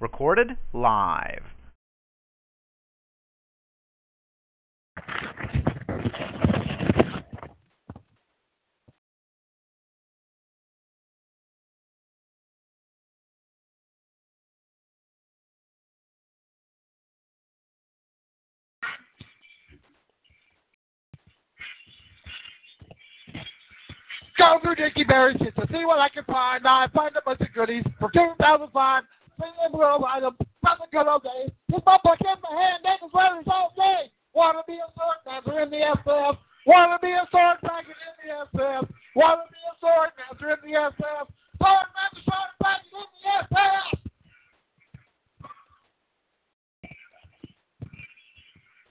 Recorded live. Through Dickie shit to see what I can find. Now I find a bunch of goodies from 2005. Singing world items the good days. This my book in my hand, that is letters all day. Wanna be a sword master in the SF. Wanna be a sword packet in the SF. Wanna be a sword master in the SF. Sword master, sword packet in the SF.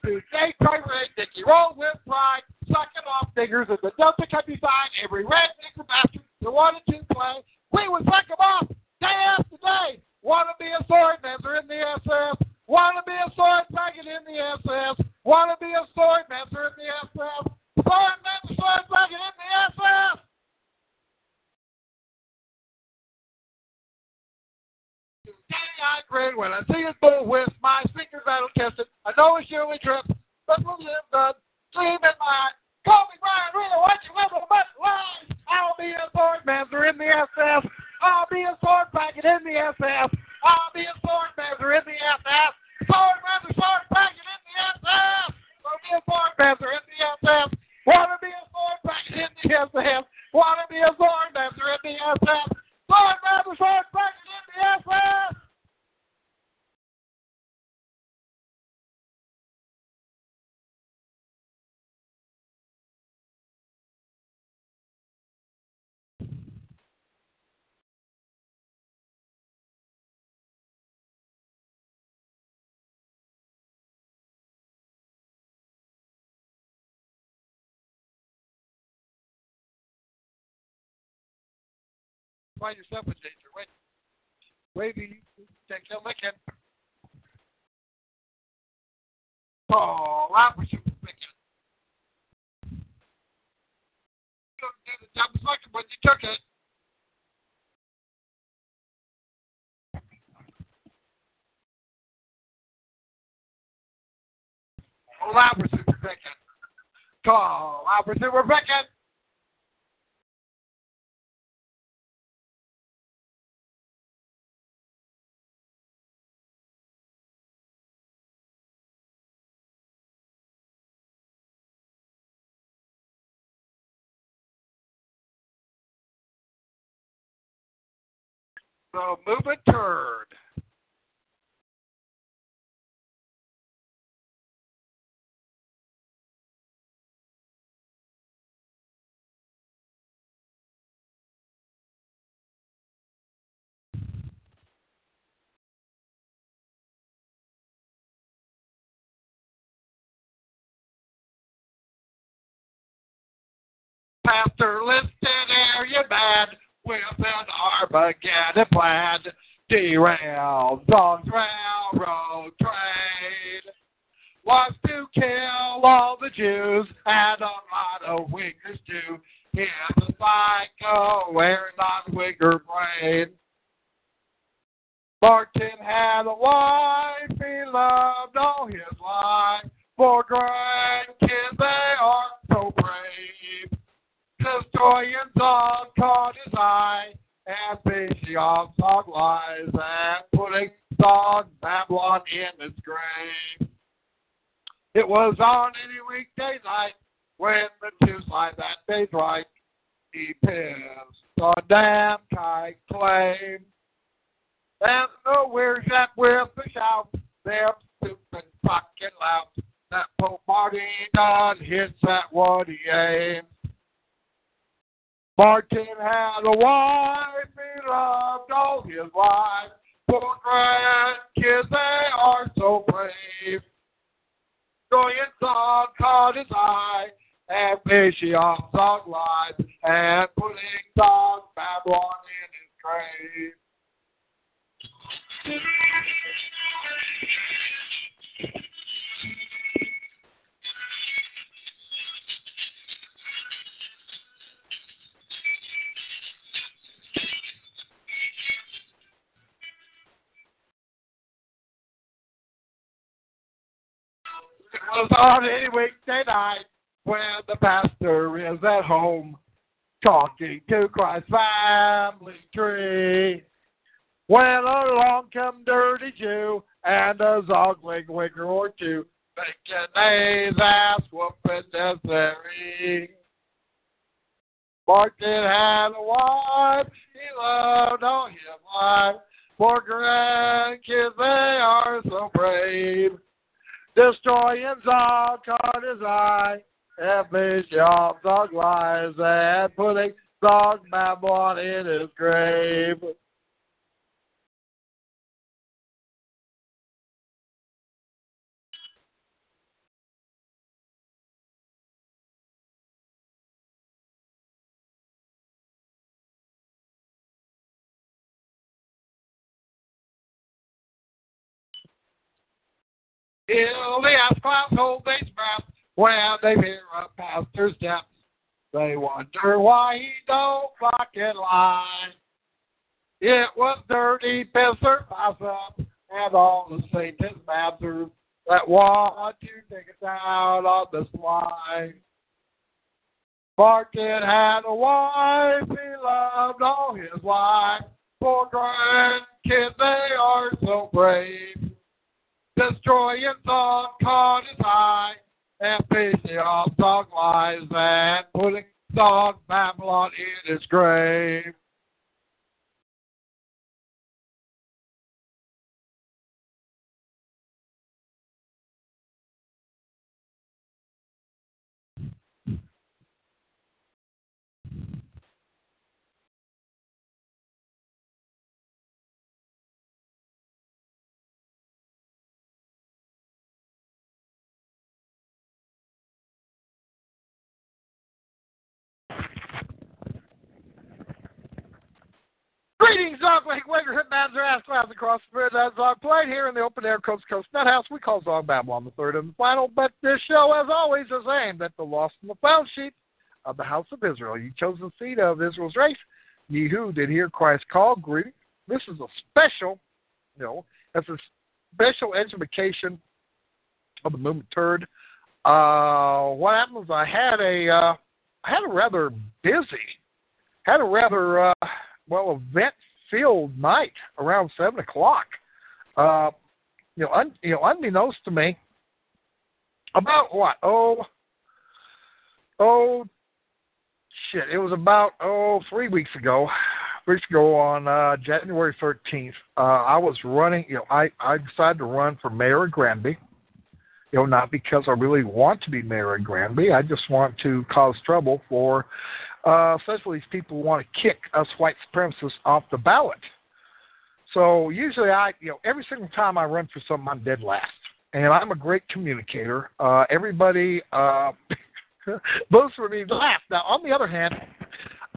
Today, Pirate Dickie, roll with pride, sucking off figures in the Delta countryside. Every red nigger bastard that wanted to play, we would suck them off day after day. Wanna be a sword master in the SF? Wanna be a sword packet in the SF? Wanna be a sword master in the SF? Sword master, sword packet in the SF. Today I grin when I see his bull whip. My fingers that'll test it. I know it's surely trips, but we'll live the dream in my me Brian Reno, what you ever but. I'll be a sword master in the SF. I'll be a sword packet in the SF. I'll be a sword master in the SF. Sword master, sword packet in the SF. I'll be a sword master in the SF. Wanna be a sword packet in the SF. Wanna be a sword master in the SF. Sword master, sword packet in the SF. Find yourself in danger. Wait. Wavy, take your licking. Oh, that was super licking. You don't do the job licking, but you took it. Oh, that was super licking. Oh, that was super licking. The moving turd. Pastor listed area bad with an Armageddon plan. Derailed on railroad train. Was to kill all the Jews and a lot of wiggers too. He's a psycho wearing on wigger brain. Martin had a wife, he loved all his life. For grandkids, they are. Destroying dog caught his eye, and fishing off dog lies, and putting dog Babylon in its grave. It was on any weekday night when the two side that day's right. He pissed on damn kite claim. And the nowhere's that with the shout, them stupid fucking louts. That Pope Marty done hits at what he aims. Martin had a wife, he loved all his life. Poor grandkids, they are so brave. Going dog caught his eye, and fishing off dog lives, and putting dog Babylon in his grave. was on any weekday night when the pastor is at home talking to Christ's family tree. When along come dirty Jew and a zogling wigger or two, making A's ass whooping necessary. Martin had a wife, he loved all his life. For grandkids, they are so brave. Destroying Zog caught his eye, finishing off Zog lives, and putting Zog Babylon in his grave. Ill the ass class hold they breath when they hear a pastor's steps. They wonder why he don't fucking lie. It was dirty pisser gossip and all the Satan's masters that want to take us out on the sly. Martin had a wife, he loved all his life. Poor grandkids, they are so brave destroying song caught his eye, and facing off song lies and putting dog Babylon in his grave. Greetings, Zog Lake Wigger, Hitman's are ass clouds across the bridge. That's Zog played here in the open air coast coast nut house we call Zog Babylon the third and the final. But this show, as always, is aimed at the lost and the found sheep of the house of Israel. You chosen seed of Israel's race. Ye who did hear Christ call, greeting. This is a special, you know, it's a special education of the movement turd. Uh, what happened was I had a, uh, I had a rather busy, had a rather, uh, well, event filled night around seven o'clock. Uh, you know, un, you know, unbeknownst to me, about what? Oh, oh, shit! It was about oh three weeks ago. Weeks ago on uh, January thirteenth, uh, I was running. You know, I I decided to run for mayor of Granby. You know, not because I really want to be mayor of Granby. I just want to cause trouble for uh, especially these people want to kick us white supremacists off the ballot. So usually, I you know every single time I run for something, I'm dead last, and I'm a great communicator. Uh, everybody uh, votes for me. Laugh. Now, on the other hand,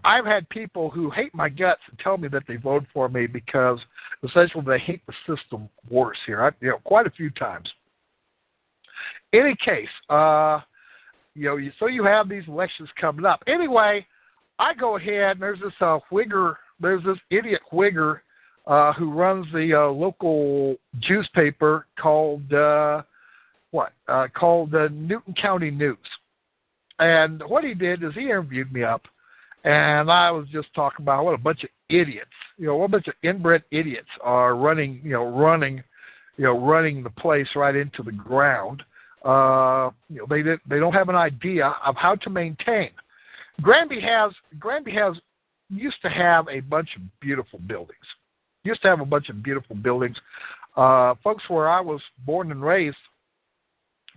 I've had people who hate my guts and tell me that they voted for me because essentially they hate the system worse here. I, you know, quite a few times. Any case, uh, you know, so you have these elections coming up. Anyway, I go ahead and there's this uh, Whigger, there's this idiot Whigger uh, who runs the uh, local newspaper called uh, what? Uh, called the Newton County News. And what he did is he interviewed me up, and I was just talking about what a bunch of idiots, you know, what a bunch of inbred idiots are running, you know, running, you know, running the place right into the ground. Uh, you know, they they don't have an idea of how to maintain. Granby has Granby has used to have a bunch of beautiful buildings. Used to have a bunch of beautiful buildings. Uh, folks, where I was born and raised,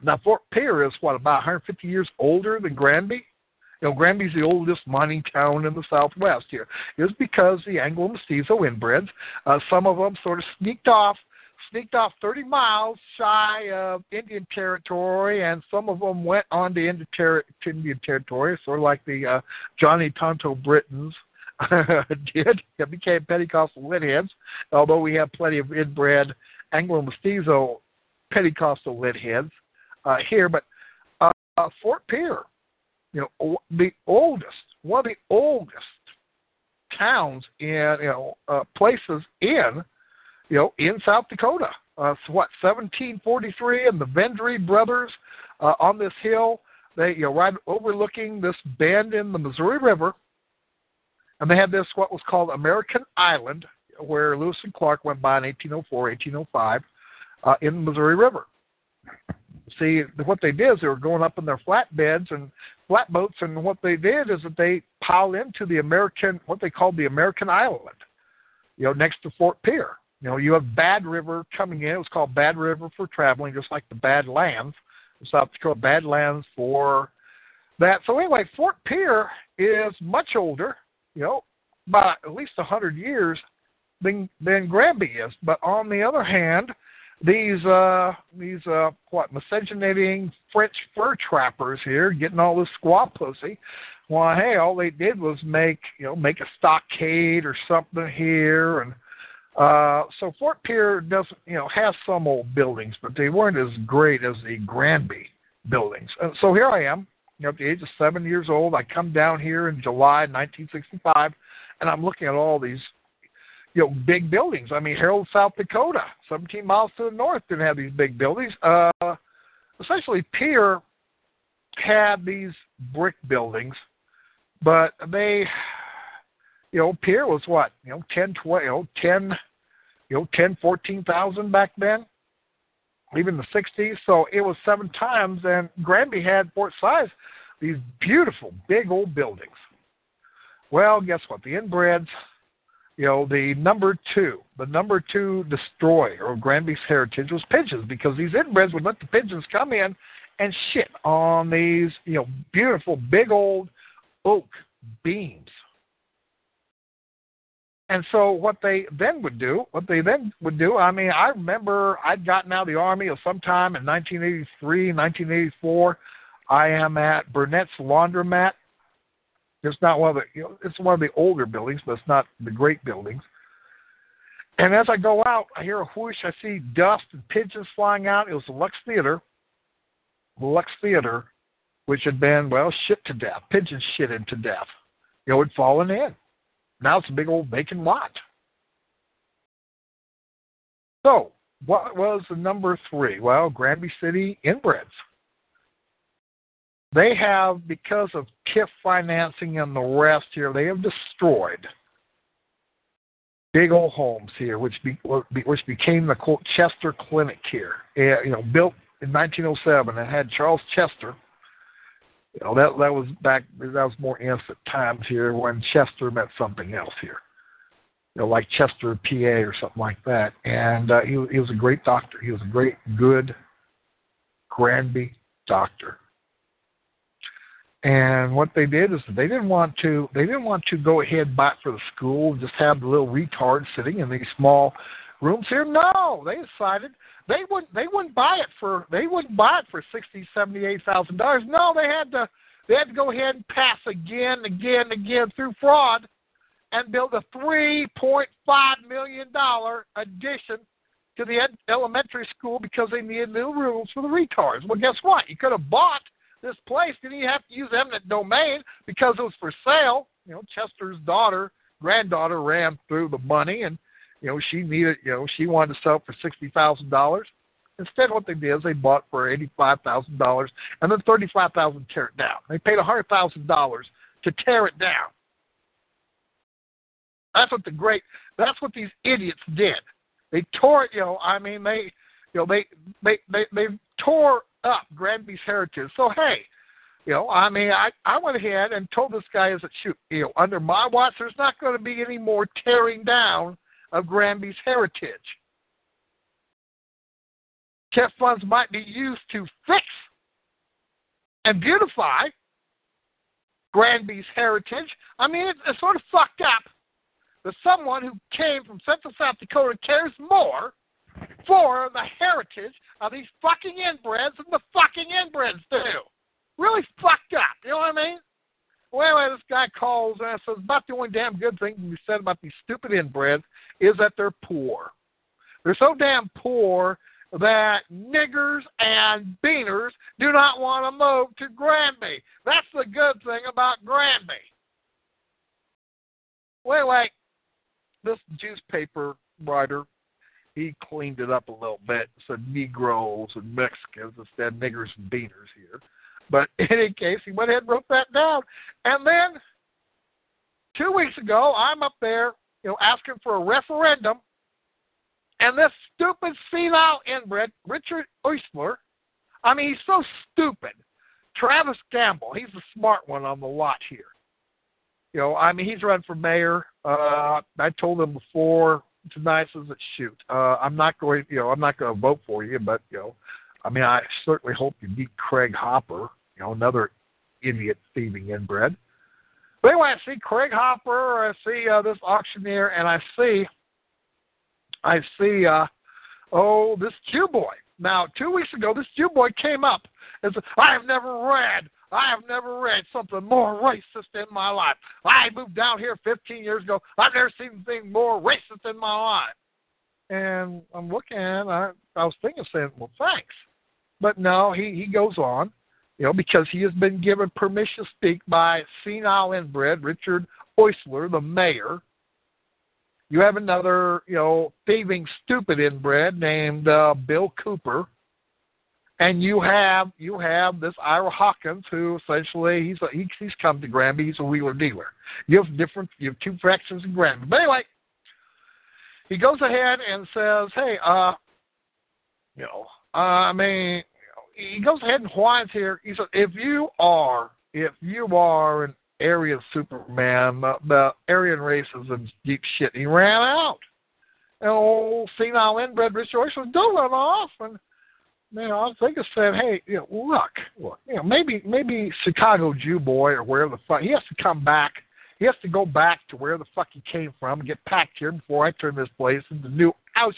now Fort Pierre is what about 150 years older than Granby. You know, Granby's the oldest mining town in the Southwest here. It's because the Anglo-Mestizo inbreds, uh, some of them sort of sneaked off sneaked off 30 miles shy of Indian territory, and some of them went on to Indian, ter- to Indian territory, sort of like the uh, Johnny Tonto Britons did. They became Pentecostal Litheads, although we have plenty of inbred Anglo-Mestizo Pentecostal Litheads uh, here. But uh, uh, Fort Pierre, you know, the oldest, one of the oldest towns in, you know, uh, places in you know, in South Dakota. Uh, what 1743, and the Vendry brothers uh, on this hill. They, you know, right overlooking this bend in the Missouri River, and they had this what was called American Island, where Lewis and Clark went by in 1804, 1805, uh, in the Missouri River. See, what they did is they were going up in their flatbeds and flatboats, and what they did is that they piled into the American, what they called the American Island, you know, next to Fort Pierre. You know, you have Bad River coming in. It was called Bad River for traveling, just like the Badlands, South Dakota Badlands for that. So anyway, Fort Pierre is much older, you know, by at least a hundred years than than Granby is. But on the other hand, these uh these uh what miscegenating French fur trappers here getting all this squaw pussy. Well, hey, all they did was make you know make a stockade or something here, and uh so Fort Pierre doesn't you know has some old buildings, but they weren't as great as the Granby buildings. And so here I am, you know, at the age of seven years old. I come down here in July 1965, and I'm looking at all these you know, big buildings. I mean, Harold, South Dakota, 17 miles to the north, didn't have these big buildings. Uh, essentially, Pierre had these brick buildings, but they, you know, Pierre was what, you know, 10, 20, you know, 10, you know, 10, 14,000 back then, even the 60s. So it was seven times, and Granby had Fort Size, these beautiful, big old buildings. Well, guess what? The inbreds you know, the number two, the number two destroyer of Granby's heritage was pigeons because these inbreds would let the pigeons come in and shit on these, you know, beautiful big old oak beams. And so what they then would do, what they then would do, I mean, I remember I'd gotten out of the army of sometime in 1983, 1984. I am at Burnett's Laundromat it's not one of the you know, it's one of the older buildings, but it's not the great buildings. And as I go out, I hear a whoosh. I see dust and pigeons flying out. It was the Lux Theater, the Lux Theater, which had been well shit to death. Pigeons shitted to death. You know, had fallen in. Now it's a big old vacant lot. So, what was the number three? Well, Granby City inbreds they have, because of TIF financing and the rest here, they have destroyed big old homes here, which be, which became the quote Chester Clinic here. you know, built in 1907, it had Charles Chester. You know that that was back. That was more innocent times here when Chester meant something else here. You know, like Chester, PA, or something like that. And uh, he he was a great doctor. He was a great, good Granby doctor. And what they did is they didn't want to they didn't want to go ahead buy for the school and just have the little retards sitting in these small rooms here. No, they decided they wouldn't they wouldn't buy it for they wouldn't buy it for sixty seventy eight thousand dollars. No, they had to they had to go ahead and pass again, again, again through fraud and build a three point five million dollar addition to the ed- elementary school because they needed new rooms for the retards. Well, guess what? You could have bought this place, didn't even have to use eminent domain because it was for sale. You know, Chester's daughter, granddaughter ran through the money and you know, she needed you know, she wanted to sell for sixty thousand dollars. Instead what they did is they bought for eighty five thousand dollars and then thirty five thousand to tear it down. They paid a hundred thousand dollars to tear it down. That's what the great that's what these idiots did. They tore it, you know, I mean they you know, they they they they tore up Granby's heritage. So hey, you know, I mean, I I went ahead and told this guy as a shoot, you know, under my watch, there's not going to be any more tearing down of Granby's heritage. TIF funds might be used to fix and beautify Granby's heritage. I mean, it's, it's sort of fucked up that someone who came from Central South Dakota cares more for the heritage of these fucking inbreds than the fucking inbreds do. Really fucked up. You know what I mean? Well, anyway, this guy calls and says about the only damn good thing to be said about these stupid inbreds is that they're poor. They're so damn poor that niggers and beaners do not want to move to Granby. That's the good thing about Granby. Well, anyway, this newspaper writer he cleaned it up a little bit, said Negroes and Mexicans instead of niggers and beaners here. But in any case, he went ahead and wrote that down. And then two weeks ago, I'm up there, you know, asking for a referendum, and this stupid senile inbred Richard Oistler, I mean, he's so stupid. Travis Gamble, he's the smart one on the lot here. You know, I mean, he's run for mayor. Uh, I told him before tonight says that shoot, uh, I'm not going, you know, I'm not going to vote for you, but you know, I mean, I certainly hope you beat Craig Hopper, you know, another idiot thieving inbred. But anyway, I see Craig Hopper, I see uh, this auctioneer, and I see, I see, uh, oh, this Jew boy. Now, two weeks ago, this Jew boy came up and said, I have never read I have never read something more racist in my life. I moved down here 15 years ago. I've never seen anything more racist in my life. And I'm looking, I, I was thinking, saying, well, thanks. But no, he, he goes on, you know, because he has been given permission to speak by senile inbred Richard Oistler, the mayor. You have another, you know, thieving stupid inbred named uh, Bill Cooper and you have you have this Ira Hawkins who essentially he's a, he, he's come to Granby. He's a wheeler dealer. You have different you have two fractions in Granby. But anyway, he goes ahead and says, "Hey, uh, you know, uh, I mean." He goes ahead and whines here. He said, "If you are, if you are an Aryan Superman, the, the Aryan race is in deep shit." he ran out. And old senile inbred Rich Joyce was don't run off, and you know, I was thinking, said, hey, you know, look, look, you know, maybe maybe Chicago Jew boy or where the fuck he has to come back. He has to go back to where the fuck he came from and get packed here before I turn this place into new Auschwitz.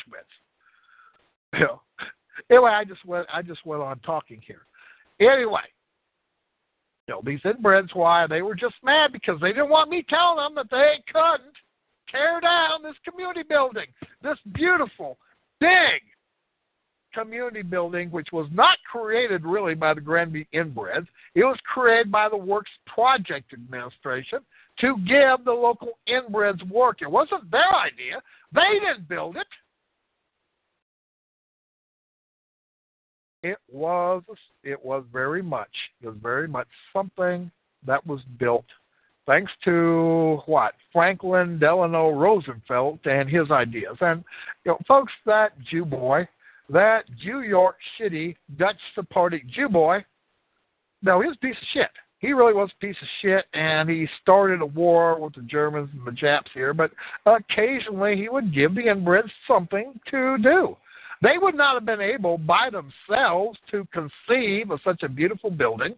You know. Anyway, I just went I just went on talking here. Anyway, you know, these inbreds why they were just mad because they didn't want me telling them that they couldn't tear down this community building, this beautiful, big, community building, which was not created really by the Granby inbreds. It was created by the Works Project Administration to give the local inbreds work. It wasn't their idea. They didn't build it. It was it was very much it was very much something that was built thanks to what Franklin Delano Roosevelt and his ideas. And you know, folks, that Jew boy that New York City Dutch Sephardic Jew boy, no, he was a piece of shit. He really was a piece of shit, and he started a war with the Germans and the Japs here, but occasionally he would give the inbreds something to do. They would not have been able by themselves to conceive of such a beautiful building.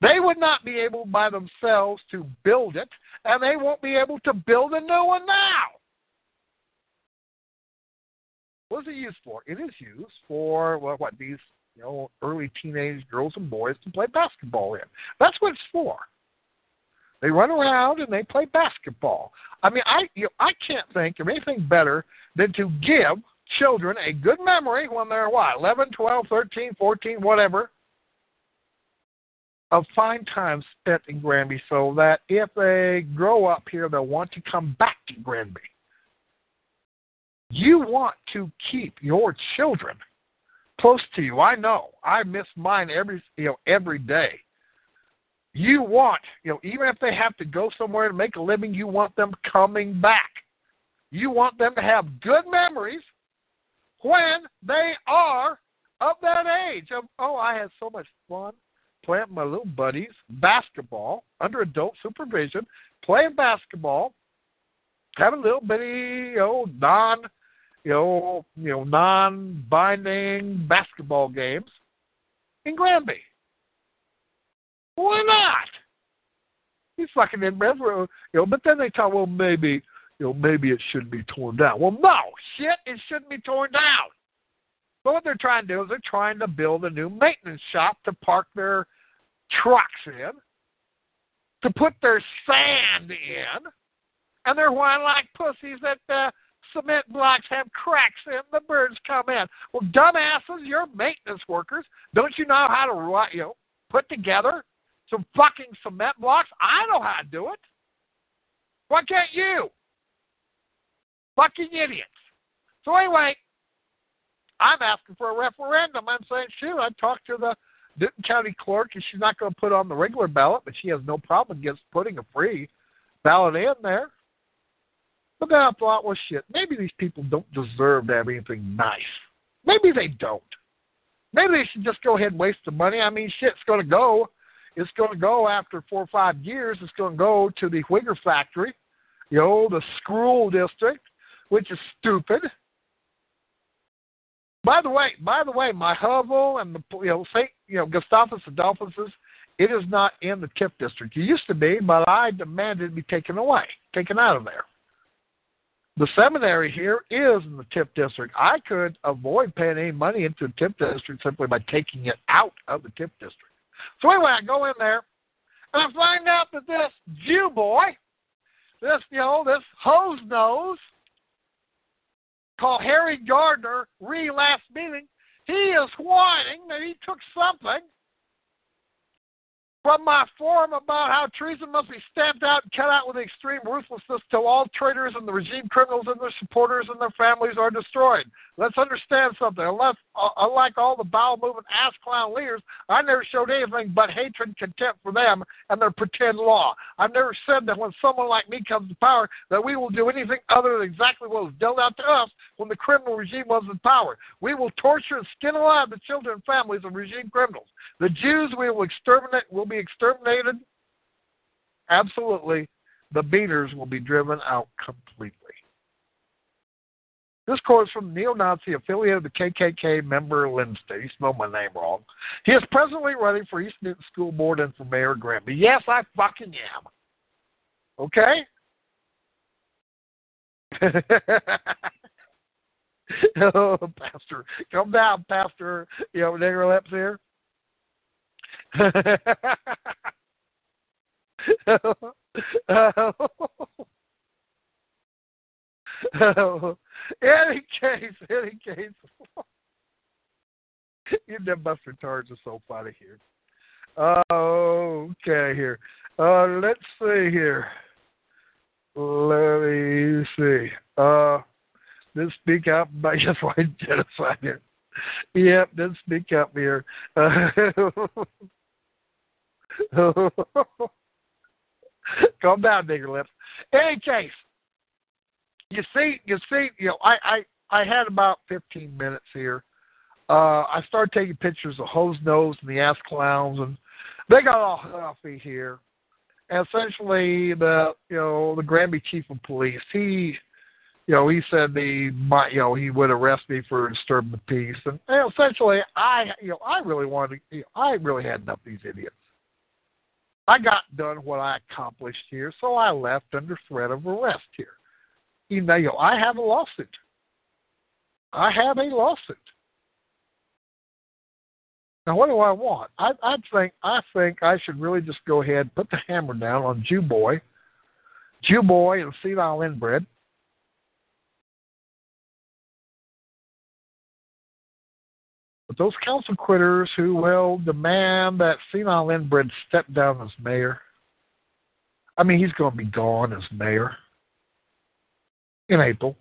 They would not be able by themselves to build it, and they won't be able to build a new one now. What is it used for? It is used for well, what these you know early teenage girls and boys to play basketball in. That's what it's for. They run around and they play basketball. I mean, I you know, I can't think of anything better than to give children a good memory when they're what 11, 12, 13, 14, whatever of fine times spent in Granby so that if they grow up here, they'll want to come back to Granby. You want to keep your children close to you. I know. I miss mine every you know every day. You want, you know, even if they have to go somewhere to make a living, you want them coming back. You want them to have good memories when they are of that age. Of, oh, I had so much fun playing my little buddies basketball under adult supervision, playing basketball, having a little bitty, you know, non you know, you know, non-binding basketball games in Granby. Why not? He's fucking in you know. But then they talk, well, maybe, you know, maybe it shouldn't be torn down. Well, no, shit, it shouldn't be torn down. But what they're trying to do is they're trying to build a new maintenance shop to park their trucks in, to put their sand in, and they're whining like pussies that uh, cement blocks have cracks in, the birds come in. Well, dumbasses, you're maintenance workers. Don't you know how to you know put together some fucking cement blocks? I know how to do it. Why can't you? Fucking idiots. So anyway, I'm asking for a referendum. I'm saying, shoot, I talked to the Newton County clerk, and she's not going to put on the regular ballot, but she has no problem against putting a free ballot in there. But then I thought, well, shit, maybe these people don't deserve to have anything nice. Maybe they don't. Maybe they should just go ahead and waste the money. I mean, shit's going to go. It's going to go after four or five years. It's going to go to the Whigger factory, you know, the school district, which is stupid. By the way, by the way, my hovel and the you know Saint you know Gustavus Adolphus, it is not in the TIF district. It used to be, but I demanded it be taken away, taken out of there. The seminary here is in the TIF district. I could avoid paying any money into the TIF district simply by taking it out of the TIF district. So anyway, I go in there and I find out that this Jew boy, this you know this hose nose called Harry Gardner, re last meeting, he is whining that he took something from my forum about how treason must be stamped out and cut out with extreme ruthlessness till all traitors and the regime criminals and their supporters and their families are destroyed. Let's understand something. Unless, uh, unlike all the bowel moving ass clown leaders, I never showed anything but hatred and contempt for them and their pretend law. I've never said that when someone like me comes to power that we will do anything other than exactly what was dealt out to us when the criminal regime was in power. We will torture and skin alive the children and families of regime criminals. The Jews we will exterminate will be exterminated. Absolutely. The beaters will be driven out completely. This quote is from neo-Nazi affiliated with the KKK member Lindsay. You spelled my name wrong. He is presently running for East Newton School Board and for Mayor Granby. Yes, I fucking am. Okay? oh, Pastor. Come down, Pastor. You know, nigger lips here. oh, oh. Any case, any case. you them Buster Tards are so funny here. Oh okay, here. Uh, let's see here. Let me see. Uh, then speak out about just white genocide here. Yep, then speak up here. Calm down, nigger lips. Any case, you see, you see, you know, I, I, I had about 15 minutes here. Uh, I started taking pictures of Hose Nose and the Ass Clowns, and they got all huffy here. And essentially, the you know the Granby chief of police, he, you know, he said he might, you know, he would arrest me for disturbing the peace. And, and essentially, I, you know, I really wanted, to, you know, I really had enough of these idiots. I got done what I accomplished here, so I left under threat of arrest here. Know, I have a lawsuit. I have a lawsuit. Now, what do I want? I, I think I think I should really just go ahead and put the hammer down on Jew Boy, Jew Boy, and senile inbred. But those council quitters who will demand that senile inbred step down as mayor, I mean, he's going to be gone as mayor in April.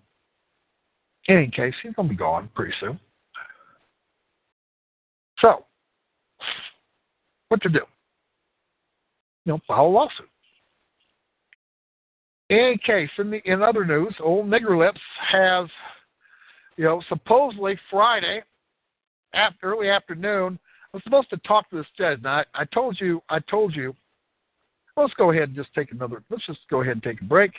In any case, he's going to be gone pretty soon. So, what to do? You know, file a lawsuit. In any case, in, the, in other news, old Nigger Lips has, you know, supposedly Friday after early afternoon. I'm supposed to talk to this judge. Now, I, I told you, I told you. Let's go ahead and just take another. Let's just go ahead and take a break.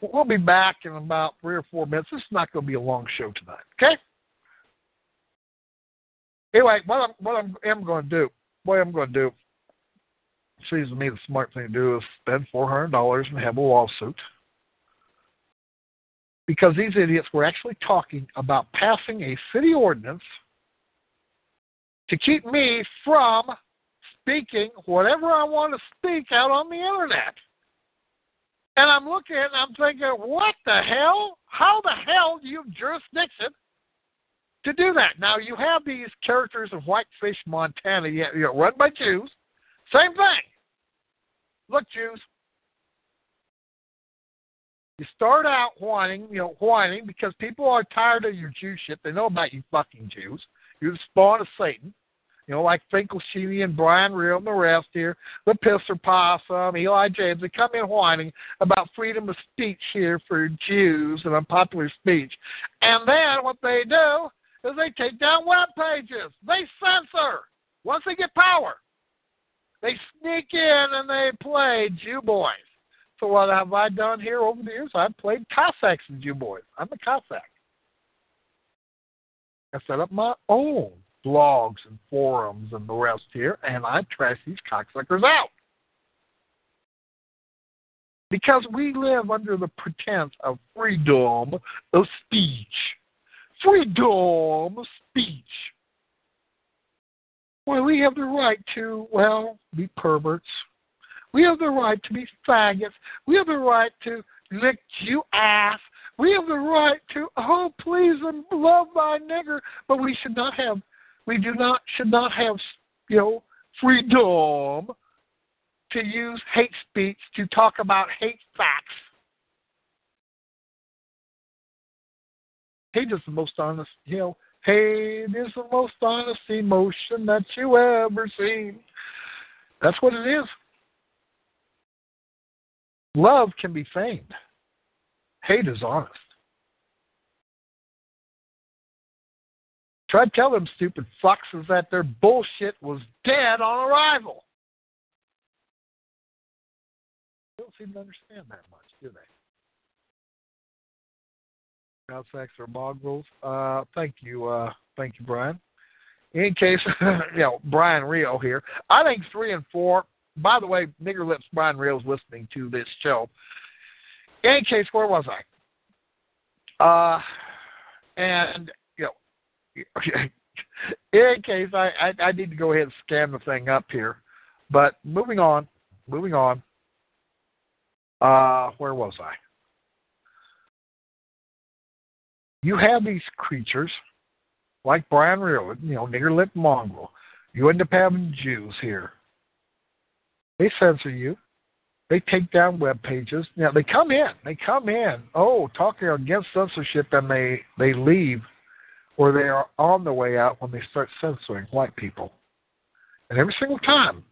We'll be back in about three or four minutes. This is not going to be a long show tonight. Okay. Anyway, what I'm what I'm, am going to do, what I'm going to do, seems to me the smart thing to do is spend four hundred dollars and have a lawsuit because these idiots were actually talking about passing a city ordinance to keep me from speaking whatever I want to speak out on the internet. And I'm looking and I'm thinking, what the hell? How the hell do you have jurisdiction to do that? Now you have these characters of Whitefish, Montana, you know, run by Jews. Same thing. Look, Jews. You start out whining, you know, whining because people are tired of your Jew shit. They know about you fucking Jews. You're the spawn of Satan. You know, like Finkel Sheely and Brian Real and the rest here, the Pisser Possum, Eli James, they come in whining about freedom of speech here for Jews and unpopular speech. And then what they do is they take down web pages. They censor once they get power. They sneak in and they play Jew boys. So what have I done here over the years? I've played Cossacks and Jew boys. I'm a Cossack. I set up my own blogs and forums and the rest here, and I trash these cocksuckers out. Because we live under the pretense of freedom of speech. Freedom of speech. Well, we have the right to, well, be perverts. We have the right to be faggots. We have the right to lick you ass. We have the right to, oh, please and love my nigger, but we should not have, we do not, should not have, you know, freedom to use hate speech to talk about hate facts. Hate is the most honest, you know, hate is the most honest emotion that you ever seen. That's what it is. Love can be feigned. Hate is honest. Try to tell them stupid fucks that their bullshit was dead on arrival. They don't seem to understand that much, do they? Cossacks or mongrels. Uh, thank you, uh, thank you, Brian. In case, you know, Brian Rio here. I think three and four. By the way, Nigger Lips Brian Rio is listening to this show. In case, where was I? Uh, and in case I, I I need to go ahead and scan the thing up here. But moving on, moving on. Uh, where was I? You have these creatures like Brian Real, you know, nigger lip mongrel. You end up having Jews here. They censor you. They take down web pages. Now they come in. They come in. Oh, talking against censorship, and they they leave, or they are on the way out when they start censoring white people. And every single time,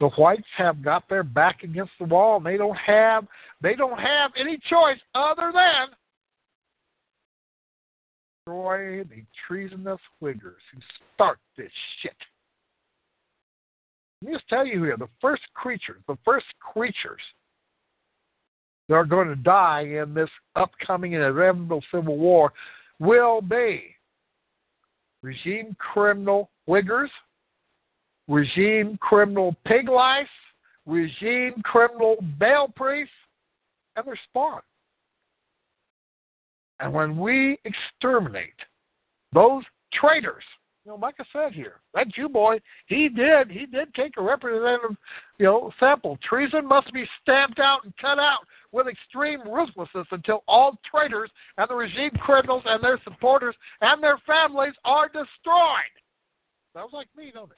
the whites have got their back against the wall, and they don't have they don't have any choice other than destroy the treasonous Whiggers who start this shit. Let me just tell you here the first creatures, the first creatures that are going to die in this upcoming and inevitable civil war will be regime criminal Whiggers, regime criminal pig lice, regime criminal bail priests, and their spawn. And when we exterminate those traitors, you know, I said here, that Jew boy, he did, he did take a representative, you know, sample. Treason must be stamped out and cut out with extreme ruthlessness until all traitors and the regime criminals and their supporters and their families are destroyed. Sounds like me, don't it?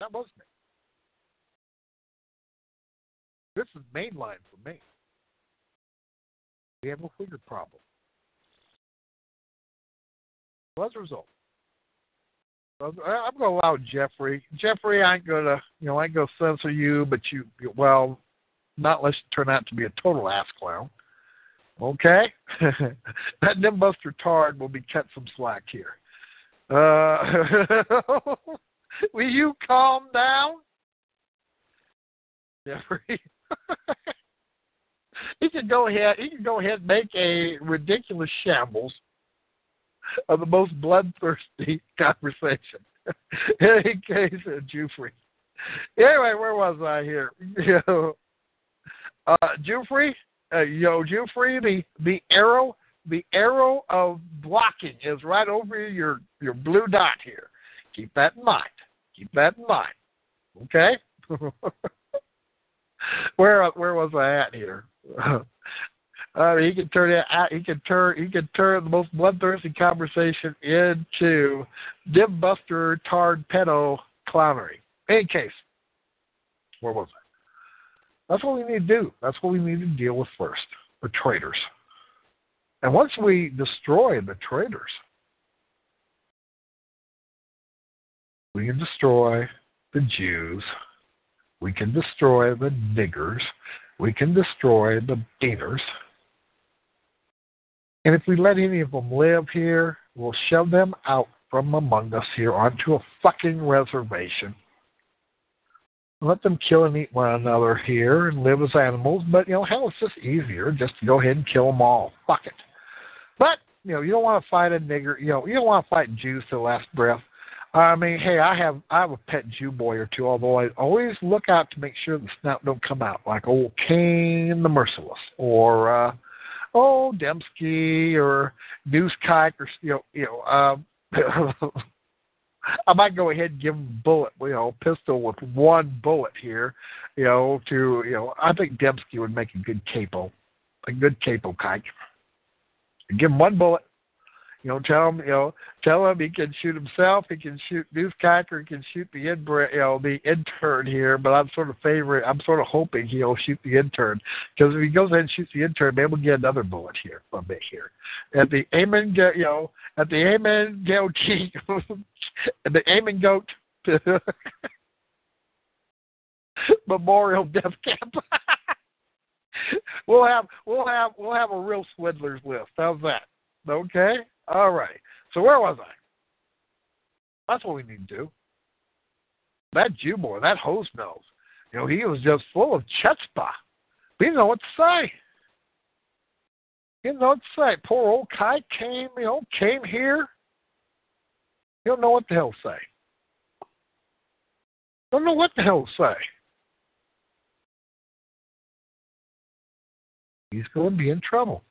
That was me. This is mainline for me. We have a figure problem. Well, as a result, I'm going to allow Jeffrey. Jeffrey, I ain't going to, you know, I ain't to censor you, but you, well, not unless you turn out to be a total ass clown. Okay? that Nimbuster retard will be cut some slack here. Uh, will you calm down? Jeffrey? he can go ahead. He can go ahead and make a ridiculous shambles of the most bloodthirsty conversation. In case of Jeffrey. Anyway, where was I here? You know, uh, Jeffrey, uh, yo, Jeffrey, the the arrow, the arrow of blocking is right over your your blue dot here. Keep that in mind. Keep that in mind. Okay. where where was I at here? Uh, he can turn it. He can turn. He can turn the most bloodthirsty conversation into Nimbuster Tard pedo clownery. In any case, where was I? That's what we need to do. That's what we need to deal with first the traitors. And once we destroy the traitors, we can destroy the Jews, we can destroy the niggers, we can destroy the beaters. And if we let any of them live here, we'll shove them out from among us here onto a fucking reservation. Let them kill and eat one another here and live as animals. But, you know, hell, it's just easier just to go ahead and kill them all. Fuck it. But, you know, you don't want to fight a nigger. You know, you don't want to fight Jews to the last breath. I mean, hey, I have I have a pet Jew boy or two, although I always look out to make sure the snout don't come out, like old Cain the Merciless, or uh, oh Dembski, or Deuce Kike, or you know, you know, uh, I might go ahead and give him a bullet, you know, pistol with one bullet here, you know, to you know, I think Dembski would make a good capo, a good capo Kike. Give him one bullet, you know, tell him, you know, tell him he can shoot himself, he can shoot Newscaster, he can shoot the inbred, you know, the intern here. But I'm sort of favorite. I'm sort of hoping he'll shoot the intern because if he goes ahead and shoots the intern, maybe we'll get another bullet here from it here. At the Amen, you know, at the Amen goatee, at the Amen goat Memorial Death Camp. we'll have we'll have we'll have a real swindlers list. How's that? Okay. All right. So where was I? That's what we need to do. That Jew boy, that host knows. You know, he was just full of chutzpah. He didn't know what to say. He didn't know what to say. Poor old Kai came, you know, came here. He don't know what the hell to say. Don't know what the hell to say. He's going to be in trouble.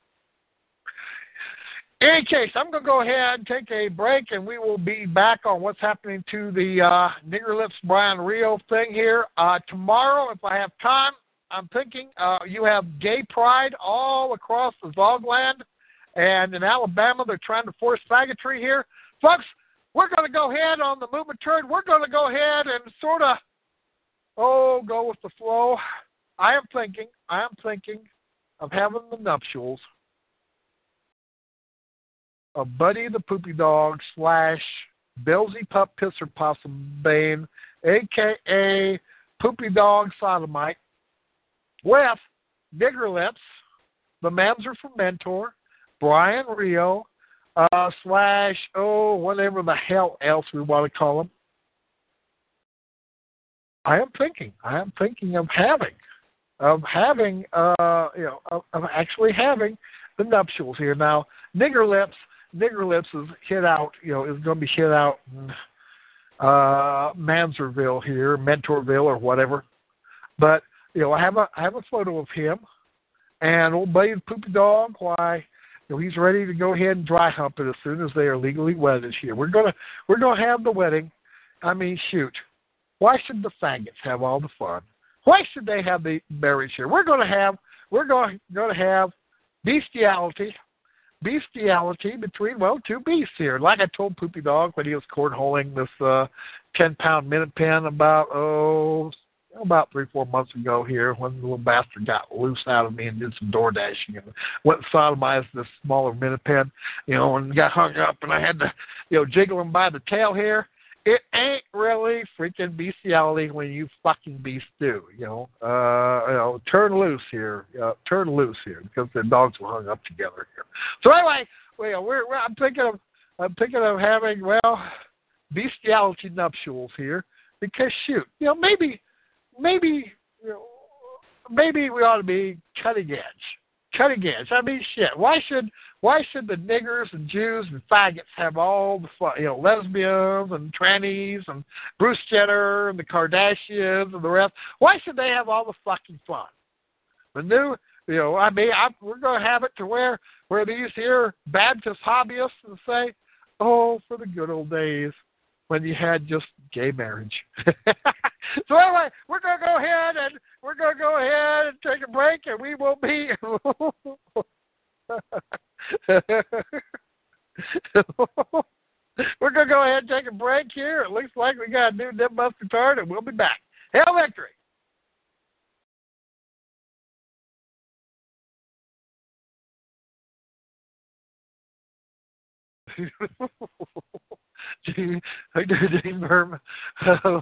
In any case, I'm going to go ahead and take a break, and we will be back on what's happening to the uh, Nigger Lips Brian Rio thing here. Uh, tomorrow, if I have time, I'm thinking uh, you have gay pride all across the Zogland, and in Alabama, they're trying to force faggotry here. Folks, we're going to go ahead on the movement turn. We're going to go ahead and sort of, oh, go with the flow. I am thinking, I am thinking of having the nuptials of Buddy the Poopy Dog slash Billsy Pup Pisser Possum Bane, aka Poopy Dog Sodomite, with Nigger Lips, the Mamzer from Mentor, Brian Rio, uh, slash, oh, whatever the hell else we want to call him. I am thinking, I am thinking of having, of having, uh, you know, of, of actually having the nuptials here. Now, Nigger Lips Nigger Lips is hit out, you know, is going to be hit out in uh, Manserville here, Mentorville or whatever. But you know, I have a I have a photo of him and old buddy poopy dog. Why, you know, he's ready to go ahead and dry hump it as soon as they are legally wedded here. We're gonna we're gonna have the wedding. I mean, shoot, why should the faggots have all the fun? Why should they have the marriage here? We're gonna have we're going going to have bestiality bestiality between well two beasts here. Like I told Poopy Dog when he was cornholing this uh, ten pound minute pen about oh about three four months ago here when the little bastard got loose out of me and did some door dashing and went and sodomized this smaller minute pen, you know, and got hung up and I had to you know jiggle him by the tail here it ain't really freaking bestiality when you fucking beast do. You know, uh, you know, turn loose here, uh, turn loose here because the dogs were hung up together here. So anyway, we're, we're I'm thinking of I'm thinking of having well bestiality nuptials here because shoot, you know, maybe maybe you know, maybe we ought to be cutting edge cutting edge. I mean, shit. Why should why should the niggers and Jews and faggots have all the fun? You know, lesbians and trannies and Bruce Jenner and the Kardashians and the rest. Why should they have all the fucking fun? The new, you know, I mean, I, we're going to have it to where where these here Baptist hobbyists and say, "Oh, for the good old days." when you had just gay marriage. So anyway, we're gonna go ahead and we're gonna go ahead and take a break, and we will be. we're gonna go ahead and take a break here. It looks like we got a new dip buster card, and we'll be back. Hail victory! Dean Berman. tell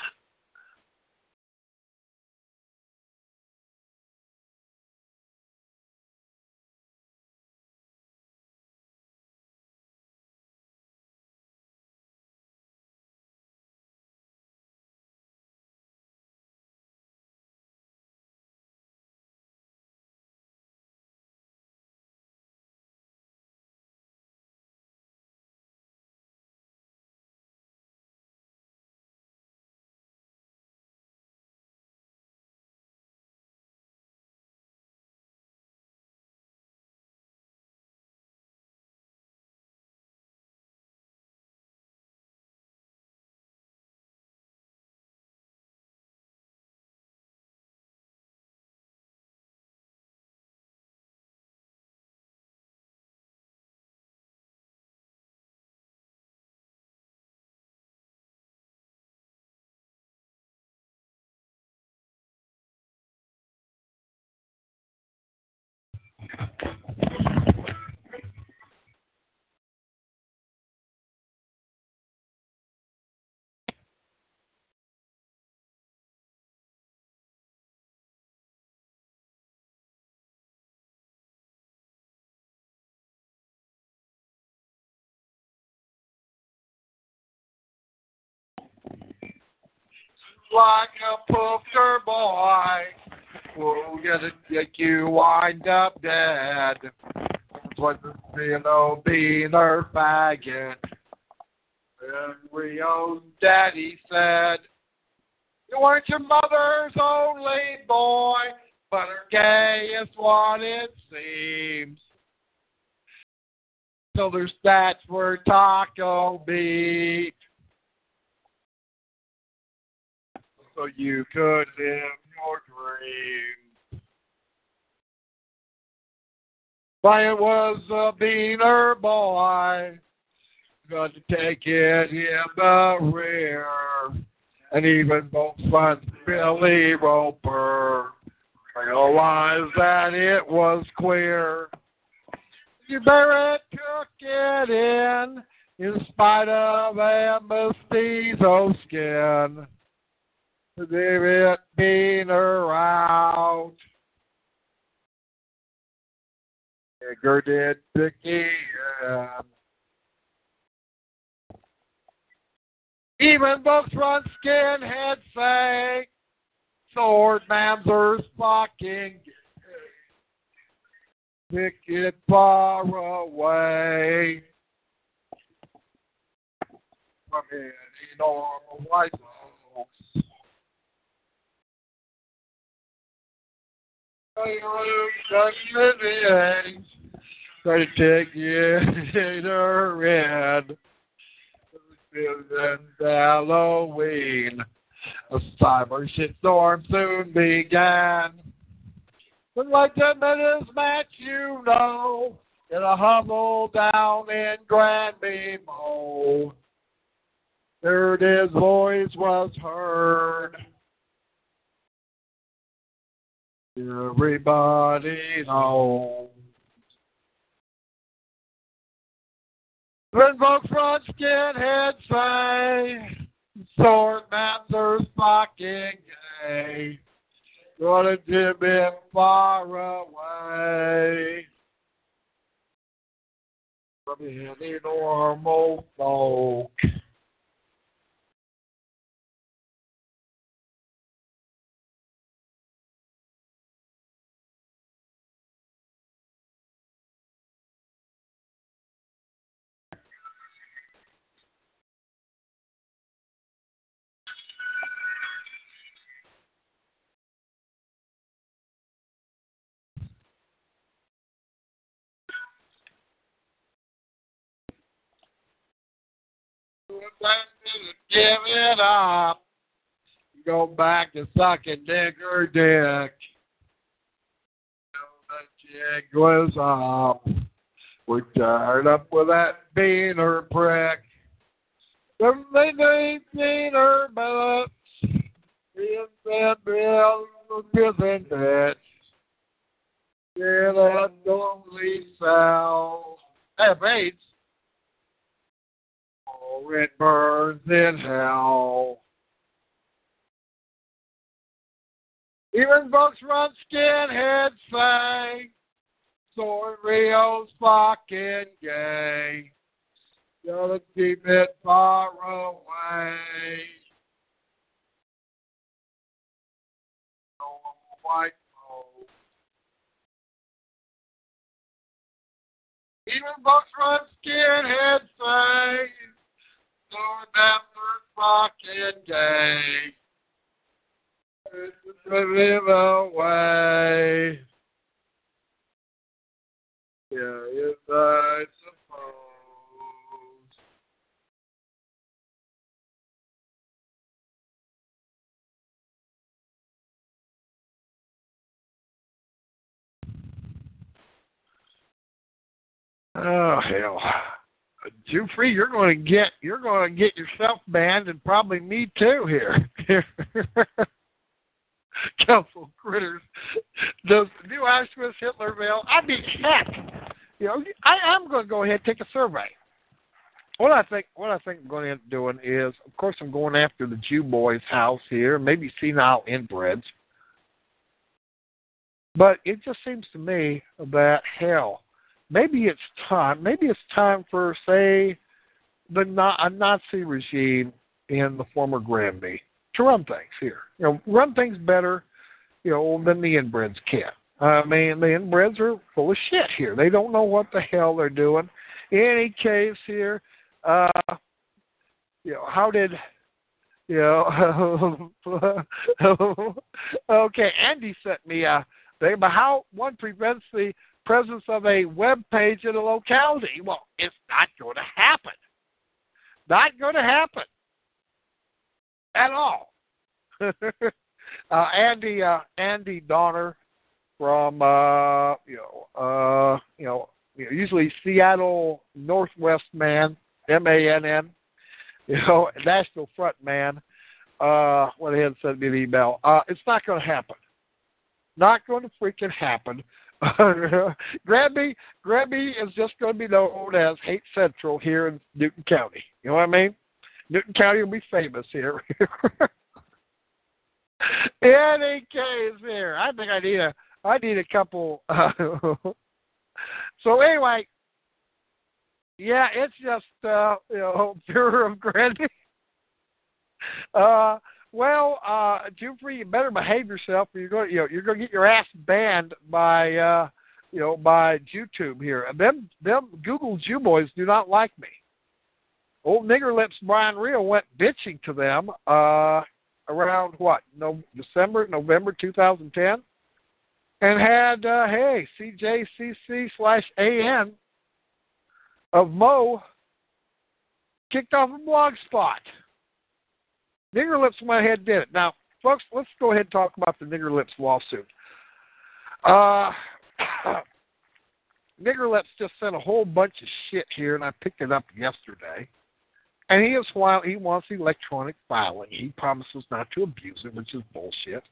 like a poster boy. Get it, get you wind up dead. What the being our faggot. And Rio's daddy said, You weren't your mother's only boy, but her gay is what it seems. So their stats were Taco Beat. So you could live your dreams. But it was a beaner boy, got to take it in the rear, and even both sons, Billy Roper, realized that it was queer. You Barrett took it in, in spite of a mestizo skin. David been around. Edgar did Dickie. Um, even books run skinhead say sword man's fucking pick it far away from any normal white Try to take you in. And Halloween. A cyber shitstorm soon began. But like ten minutes match, you know, in a hovel down in Granby Mole. Third his voice was heard. Everybody knows. When folks from skinhead say sword masters fucking gay, gonna dip far away from any normal folk. Give it up. Go back to sucking or dick. The jig was up. We're tired up with that beaner prick. They beaner bullets. In that bill, prison bitch. Yeah, that only sells. Hey, Bates. Oh, it burns in hell. Even folks run skinheads say, so Rio's fucking gay. Gotta keep it far away. No white folks. Even folks run skinheads say, so remember fucking gay. Live away. Yeah, yes, I suppose. Oh hell, Jufrey, you're going to get you're going to get yourself banned, and probably me too here. Council critters. Does the new Auschwitz Hitlerville? I mean, heck, you know, I am going to go ahead and take a survey. What I think, what I think I'm going to end up doing is, of course, I'm going after the Jew boy's house here, maybe senile inbreds. But it just seems to me that hell, maybe it's time. Maybe it's time for, say, the a Nazi regime in the former Granby to run things here. You know, run things better, you know, than the inbreds can. I mean, the inbreds are full of shit here. They don't know what the hell they're doing. In any case, here, uh, you know, how did, you know, okay, Andy sent me a thing about how one prevents the presence of a web page in a locality. Well, it's not going to happen. Not going to happen at all. uh, Andy uh, Andy Donner from uh, you know uh, you know usually Seattle Northwest man M A N N you know National Front man uh, went ahead and sent me an email. Uh, it's not going to happen. Not going to freaking happen. Granby, Granby is just going to be known as Hate Central here in Newton County. You know what I mean? Newton County will be famous here. Any case here, I think I need a I need a couple. So anyway, yeah, it's just uh, you know fear of Granby. Uh, well, uh, you better behave yourself, or you're going you know you're going to get your ass banned by uh, you know by YouTube here. Them them Google Jew boys do not like me. Old nigger lips Brian Rio went bitching to them uh, around what no December November 2010, and had uh, hey CJCC slash AN of Mo kicked off a blog spot. Nigger Lips went ahead and did it. Now, folks, let's go ahead and talk about the Nigger Lips lawsuit. Uh, Nigger Lips just sent a whole bunch of shit here, and I picked it up yesterday. And he is while he wants electronic filing. He promises not to abuse it, which is bullshit.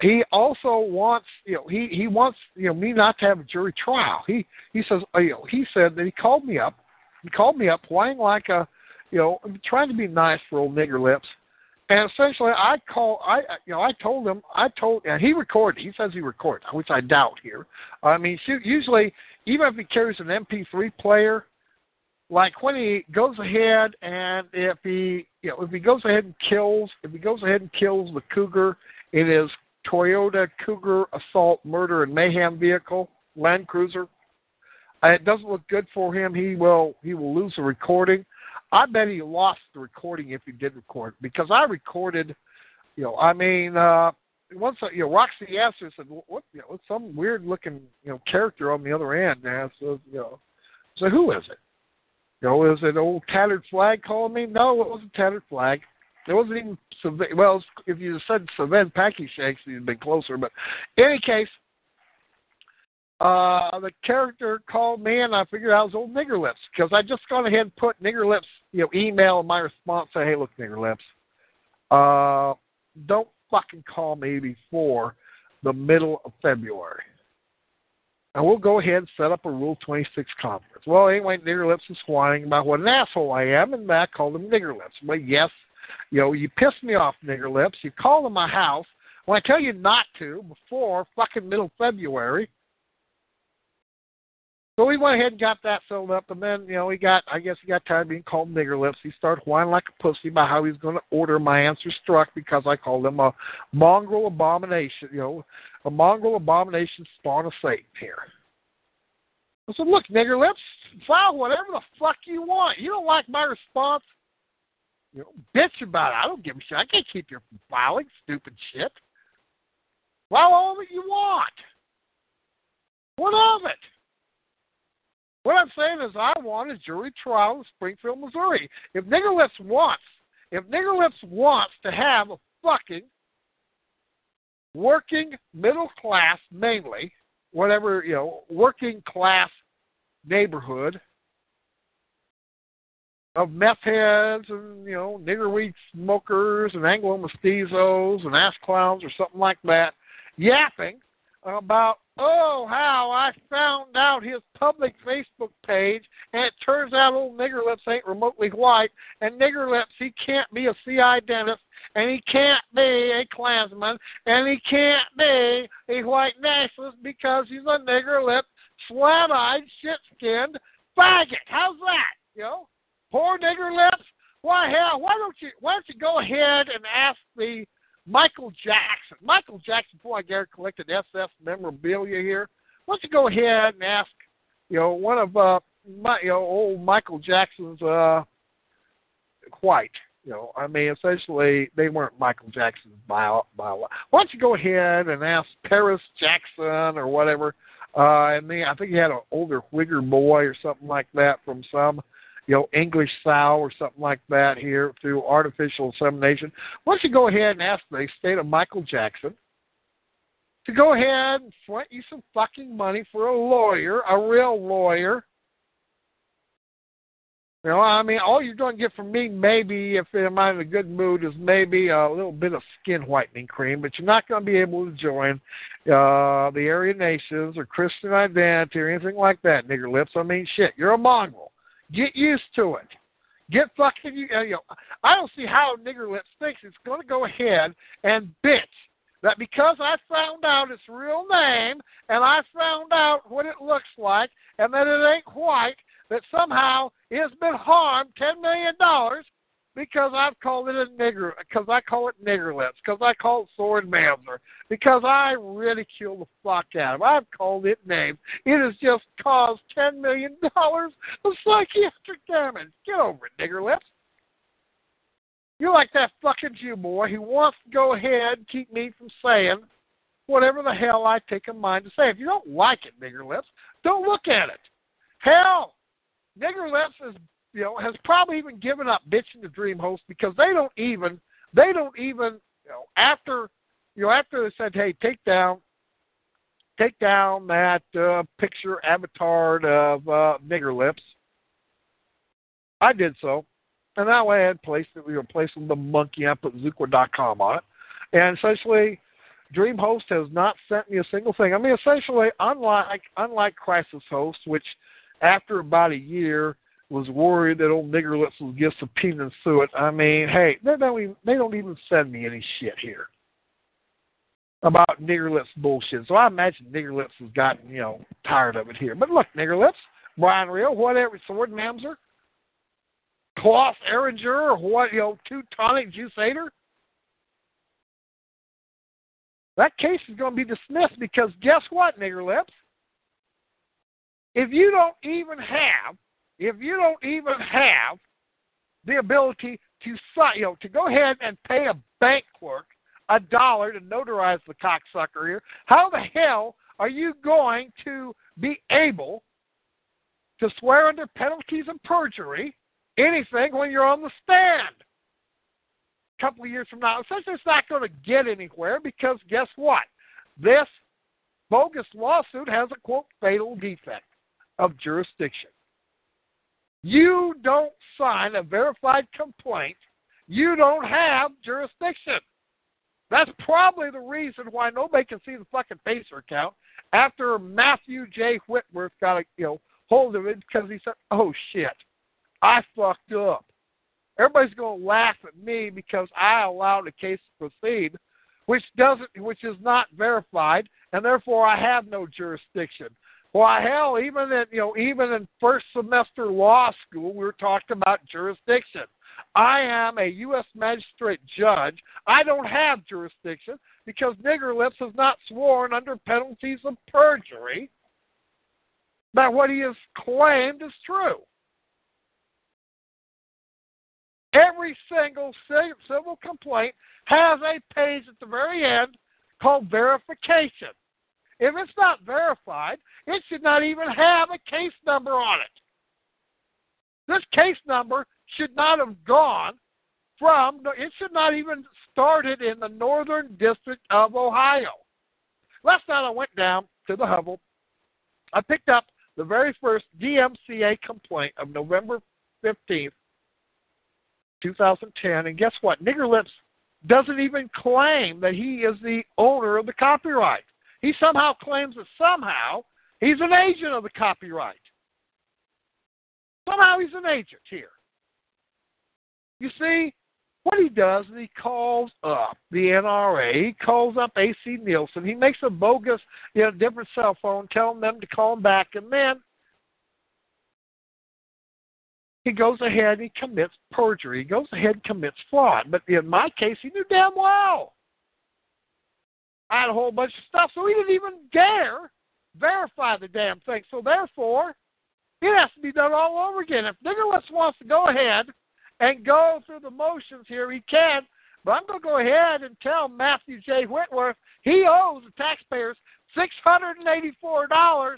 He also wants, you know, he he wants, you know, me not to have a jury trial. He he says, you know, he said that he called me up. He called me up, whining like a, you know, trying to be nice for old nigger lips. And essentially, I call, I, you know, I told him, I told, and he recorded. He says he recorded, which I doubt here. I mean, usually, even if he carries an MP3 player, like when he goes ahead and if he you know if he goes ahead and kills if he goes ahead and kills the cougar in his Toyota Cougar assault murder and mayhem vehicle Land Cruiser it doesn't look good for him he will he will lose the recording I bet he lost the recording if he did record because I recorded you know I mean uh once you know Roxy asked her said what you know some weird looking you know character on the other end and so you know so who is it you know, is it old tattered flag calling me? No, it wasn't tattered flag. It wasn't even well. If you said Savan Packy Shanks, you'd been closer. But in any case, uh, the character called me, and I figured out it was old Nigger Lips because I just gone ahead and put Nigger Lips, you know, email my response. Say, hey, look, Nigger Lips, uh, don't fucking call me before the middle of February. and we'll go ahead and set up a Rule 26 conference. Well, anyway, Nigger Lips is whining about what an asshole I am, and Matt called him Nigger Lips. Well, yes, you know, you pissed me off, Nigger Lips. You called in my house when I tell you not to before fucking middle February. So we went ahead and got that filled up, and then you know he got, I guess he got tired of being called nigger lips. He started whining like a pussy about how he's going to order my answer struck because I called him a mongrel abomination, you know, a mongrel abomination spawn of Satan here. I said, look, nigger lips, file whatever the fuck you want. You don't like my response? You know, bitch about it. I don't give a shit. I can't keep you from filing stupid shit. File all that you want. What of it? What I'm saying is, I want a jury trial in Springfield, Missouri. If Nigger Lips wants, if Nigger Lips wants to have a fucking working middle class, mainly, whatever you know, working class neighborhood of meth heads and you know nigger weed smokers and Anglo mestizos and ass clowns or something like that, yapping about oh how I found out his public Facebook page and it turns out old nigger lips ain't remotely white and nigger lips he can't be a CI dentist and he can't be a Klansman and he can't be a white nationalist because he's a nigger lip, slat eyed, shit skinned faggot. How's that? You know? Poor nigger lips. Why hell why don't you why don't you go ahead and ask the Michael Jackson. Michael Jackson, before I get collected SS memorabilia here, why don't you go ahead and ask, you know, one of uh, my, you know, old Michael Jackson's uh, white. You know, I mean, essentially, they weren't Michael Jackson's bio. bio. Why don't you go ahead and ask Paris Jackson or whatever? Uh, and then I think he had an older Whigger boy or something like that from some you know, English sow or something like that here through artificial insemination. Why don't you go ahead and ask the state of Michael Jackson to go ahead and front you some fucking money for a lawyer, a real lawyer. You know, I mean, all you're going to get from me, maybe if I'm in a good mood, is maybe a little bit of skin whitening cream, but you're not going to be able to join uh, the Aryan Nations or Christian Identity or anything like that, nigger lips. I mean, shit, you're a mongrel. Get used to it. Get fucking you. Uh, know, I don't see how Nigger Lips thinks it's going to go ahead and bitch that because I found out its real name and I found out what it looks like and that it ain't white, that somehow it's been harmed ten million dollars because I've called it a nigger, because I call it nigger lips, because I call it sword mamzer, because I ridicule the fuck out of it. I've called it names. It has just caused $10 million of psychiatric damage. Get over it, nigger lips. You're like that fucking Jew boy who wants to go ahead and keep me from saying whatever the hell I take a mind to say. If you don't like it, nigger lips, don't look at it. Hell, nigger lips is you know, has probably even given up bitching to DreamHost because they don't even they don't even you know after you know after they said hey take down take down that uh, picture avatar of uh, nigger lips. I did so, and that way I had placed it. We were placing the monkey. I put Zookwa.com on it, and essentially. DreamHost has not sent me a single thing. I mean, essentially, unlike unlike Crisis Host, which after about a year was worried that old nigger lips was get subpoenaed through it. I mean, hey, they don't even they don't even send me any shit here about nigger lips bullshit. So I imagine nigger lips has gotten you know tired of it here. But look, nigger lips, Brian Real, whatever, Sword Mamzer, Klaus Eringer, or what you know, Teutonic Juicator. That case is going to be dismissed because guess what, nigger lips? If you don't even have if you don't even have the ability to you know to go ahead and pay a bank clerk a dollar to notarize the cocksucker here, how the hell are you going to be able to swear under penalties of perjury anything when you're on the stand? A couple of years from now, essentially, it's not going to get anywhere because guess what? This bogus lawsuit has a quote fatal defect of jurisdiction you don't sign a verified complaint, you don't have jurisdiction. That's probably the reason why nobody can see the fucking Pacer account after Matthew J. Whitworth got a you know hold of it because he said, "Oh shit, I fucked up." Everybody's to laugh at me because I allowed the case to proceed, which doesn't, which is not verified, and therefore I have no jurisdiction. Why hell, even in you know, even in first semester law school, we were talking about jurisdiction. I am a U.S. magistrate judge. I don't have jurisdiction because Nigger Lips has not sworn under penalties of perjury that what he has claimed is true. Every single civil complaint has a page at the very end called verification. If it's not verified, it should not even have a case number on it. This case number should not have gone from, it should not even started in the Northern District of Ohio. Last night I went down to the Hubble. I picked up the very first DMCA complaint of November 15th, 2010, and guess what? Nigger Lips doesn't even claim that he is the owner of the copyright. He somehow claims that somehow he's an agent of the copyright. Somehow he's an agent here. You see, what he does is he calls up the NRA, he calls up AC Nielsen, he makes a bogus, you know, different cell phone, telling them to call him back, and then he goes ahead and he commits perjury. He goes ahead and commits fraud. But in my case, he knew damn well. I had a whole bunch of stuff, so he didn't even dare verify the damn thing. So therefore, it has to be done all over again. If Niggerless wants to go ahead and go through the motions here, he can. But I'm going to go ahead and tell Matthew J. Whitworth he owes the taxpayers $684.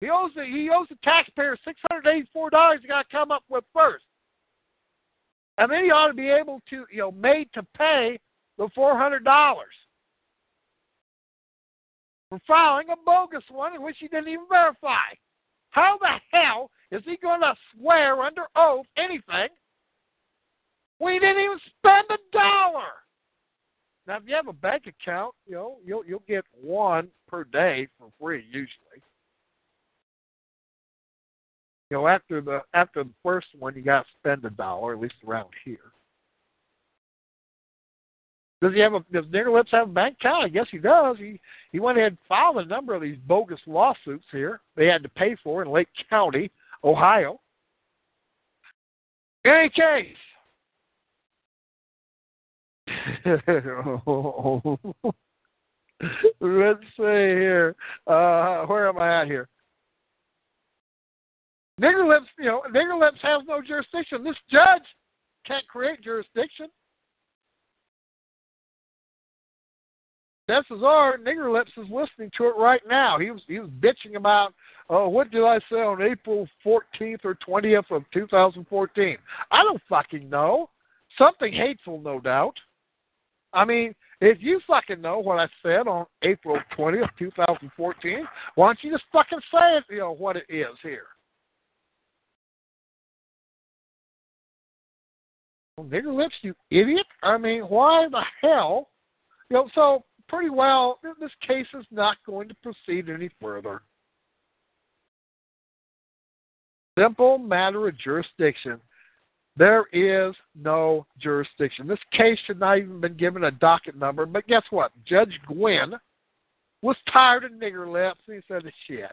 He owes the, he owes the taxpayers $684 he got to come up with first. And then he ought to be able to, you know, made to pay the $400 for filing a bogus one in which he didn't even verify. How the hell is he going to swear under oath anything We didn't even spend a dollar? Now, if you have a bank account, you know you'll you'll get one per day for free usually. You know, after the after the first one, you got to spend a dollar, at least around here. Does he have a does Nigger Lips have a bank account? I guess he does. He he went ahead and filed a number of these bogus lawsuits here. They had to pay for in Lake County, Ohio. In any case. Let's see here. Uh, where am I at here? Nigger Lips, you know, Nigger Lips has no jurisdiction. This judge can't create jurisdiction. Chances are Nigger Lips is listening to it right now. He was he was bitching about oh what did I say on April 14th or 20th of 2014? I don't fucking know. Something hateful, no doubt. I mean, if you fucking know what I said on April 20th, 2014, why don't you just fucking say it, you know, what it is here? Nigger lips, you idiot. I mean, why the hell? You know, so pretty well, this case is not going to proceed any further. Simple matter of jurisdiction. There is no jurisdiction. This case should not even been given a docket number, but guess what? Judge Gwin was tired of nigger lips and he said, shit.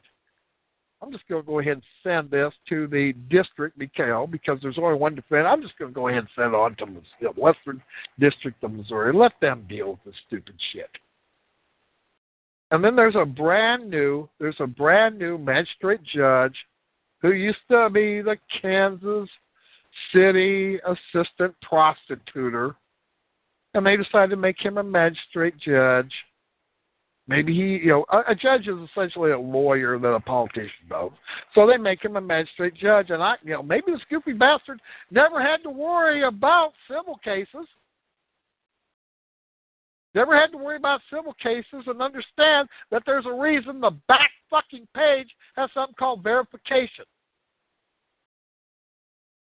I'm just going to go ahead and send this to the district because, because there's only one defendant. I'm just going to go ahead and send it on to the Western District of Missouri. Let them deal with this stupid shit. And then there's a brand new, there's a brand new magistrate judge who used to be the Kansas City assistant prostitutor, and they decided to make him a magistrate judge. Maybe he, you know, a, a judge is essentially a lawyer that a politician does. So they make him a magistrate judge, and I, you know, maybe the goofy bastard never had to worry about civil cases Never had to worry about civil cases and understand that there's a reason the back fucking page has something called verification.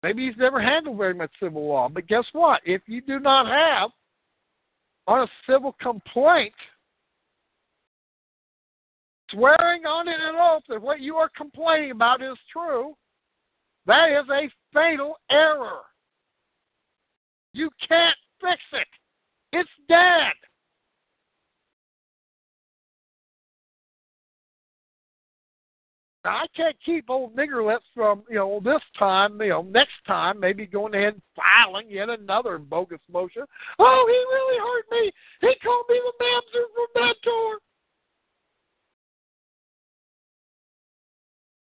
Maybe he's never handled very much civil law, but guess what? If you do not have on a civil complaint swearing on it an oath that what you are complaining about is true, that is a fatal error. You can't fix it. It's dead. Now, I can't keep old nigger lips from, you know, this time, you know, next time, maybe going ahead and filing yet another bogus motion. Oh, he really hurt me. He called me the mamzer from Mentor. I'm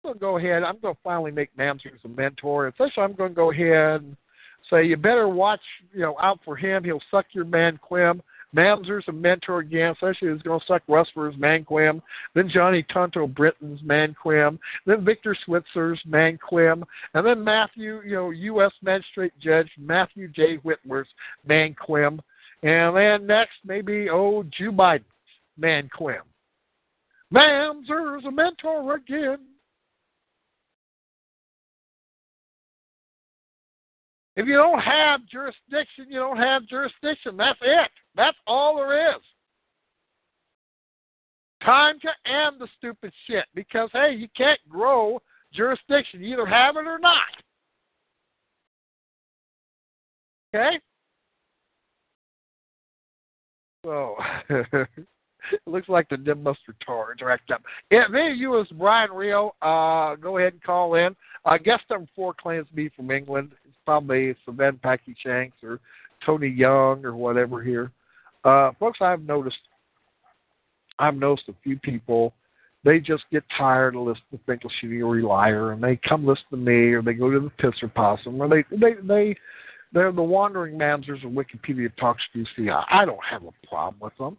going to go ahead. I'm going to finally make Mamzers a mentor. Especially, I'm going to go ahead and say you better watch, you know, out for him. He'll suck your man Quim. Mamzer's a mentor again, especially he's going to suck Rustler's Manquim, then Johnny Tonto Britton's Manquim, then Victor Switzer's Manquim, and then Matthew, you know, U.S. Magistrate Judge Matthew J. Whitmer's Manquim, and then next maybe, oh, Joe Biden's Manquim. Mamzer's a mentor again. If you don't have jurisdiction, you don't have jurisdiction. That's it. That's all there is. Time to end the stupid shit because, hey, you can't grow jurisdiction. You either have it or not. Okay? So, it looks like the Nimbuster Tards are acting up. Yeah, me you as Brian Rio, uh, go ahead and call in. Uh, guest number four claims to be from England. It's probably Sven Packy Shanks or Tony Young or whatever here. Uh, folks, I've noticed, I've noticed a few people, they just get tired of listening to Finkelstein or Liar, and they come listen to me, or they go to the Pisser Possum, or they they they they're the wandering mamzers of Wikipedia talks to see. I, I don't have a problem with them.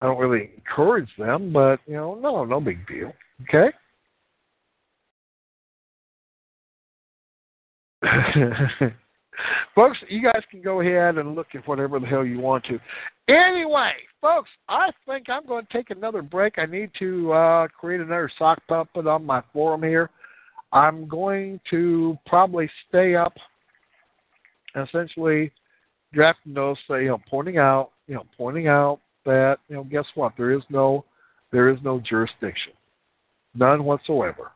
I don't really encourage them, but you know, no, no big deal. Okay. folks, you guys can go ahead and look at whatever the hell you want to. Anyway, folks, I think I'm going to take another break. I need to uh, create another sock puppet on my forum here. I'm going to probably stay up, essentially drafting those, say, you know, pointing out, you know, pointing out that, you know, guess what? There is no, there is no jurisdiction, none whatsoever.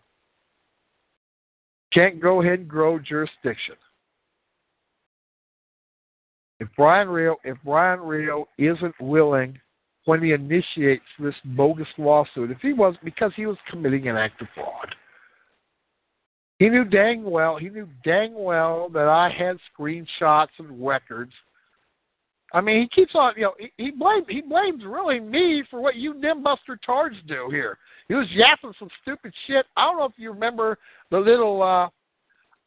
Can't go ahead and grow jurisdiction. If Brian Rio, if Brian Rio isn't willing when he initiates this bogus lawsuit, if he was because he was committing an act of fraud, he knew dang well, he knew dang well that I had screenshots and records. I mean, he keeps on, you know, he, he blames he blames really me for what you nimbuster tards do here. He was yapping some stupid shit. I don't know if you remember the little uh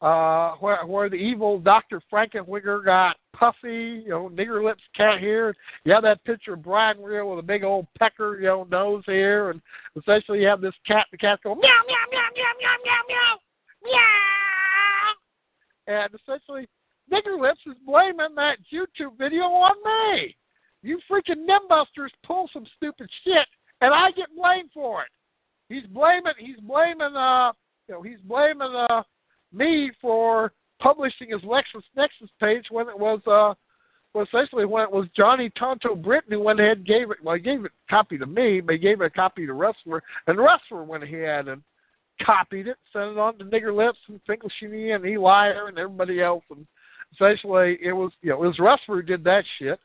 uh, where where the evil Doctor Frankenwinger got puffy, you know, nigger lips cat here. You have that picture of Brian Real with a big old pecker, you know, nose here, and essentially you have this cat. The cat going meow meow meow meow meow meow meow meow, and essentially nigger lips is blaming that YouTube video on me. You freaking nimbusters pull some stupid shit, and I get blamed for it. He's blaming. He's blaming. Uh, you know, he's blaming. Uh me for publishing his Lexus Nexus page when it was uh well essentially when it was Johnny Tonto Britton who went ahead and gave it well he gave it a copy to me, but he gave it a copy to Rustler and Rustler went ahead and copied it, sent it on to Nigger Lips and Finkelstein and Eli and everybody else and essentially it was you know, it was Rustler who did that shit.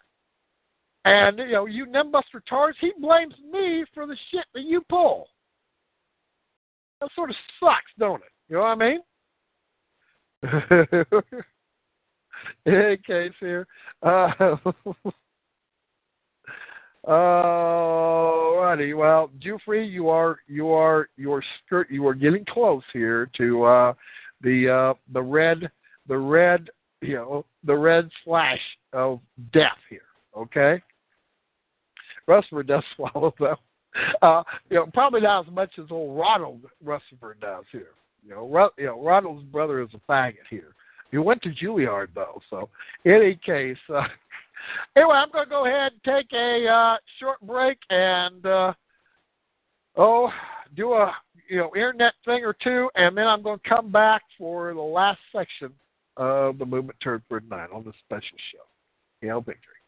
And you know, you Nimbuster Tars, he blames me for the shit that you pull. That sort of sucks, don't it? You know what I mean? hey, Case here. Uh, Alrighty. Well, Jufrey, you are you are your skirt. You are getting close here to uh, the uh, the red the red you know the red slash of death here. Okay. Rustler does swallow though. Uh, you know, probably not as much as old Ronald Rustler does here. You know, Ro- you know, Ronald's brother is a faggot here. He went to Juilliard though, so in any case. Uh, anyway, I'm going to go ahead and take a uh, short break and uh, oh, do a you know internet thing or two, and then I'm going to come back for the last section of the Movement for Night on the special show. Hail Victory.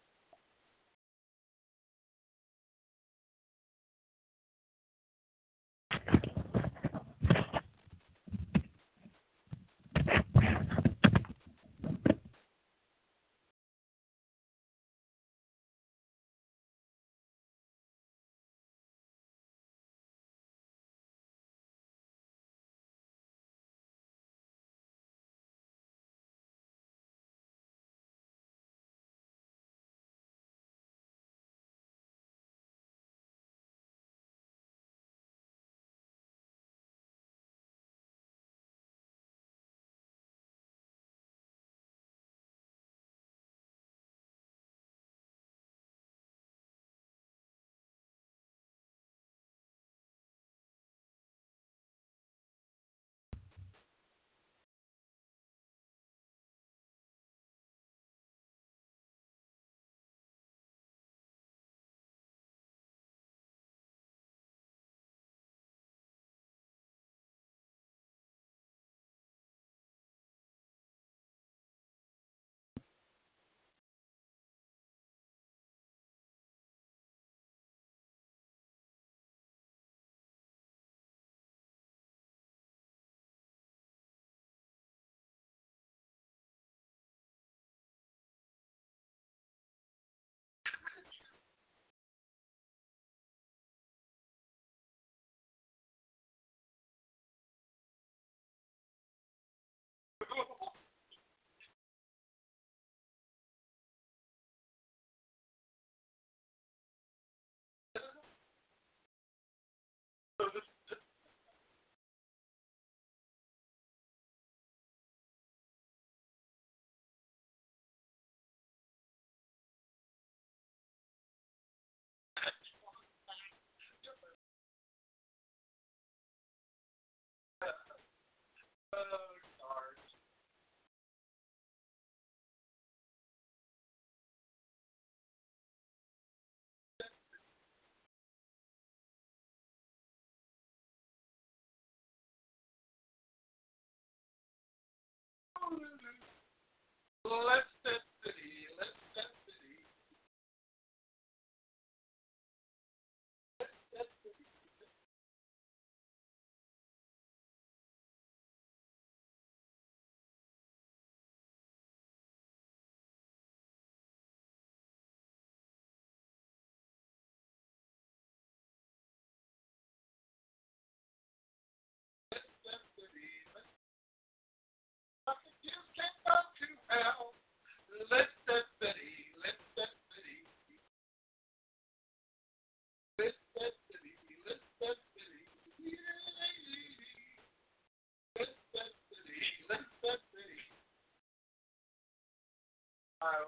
Blessed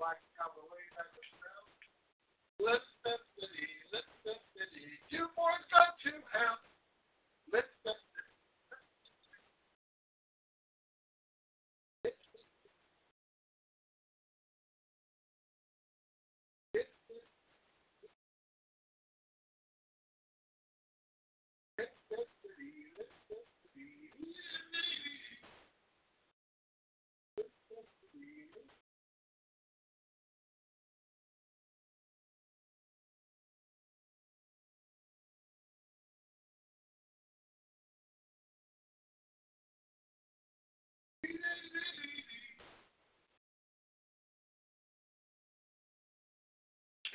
Black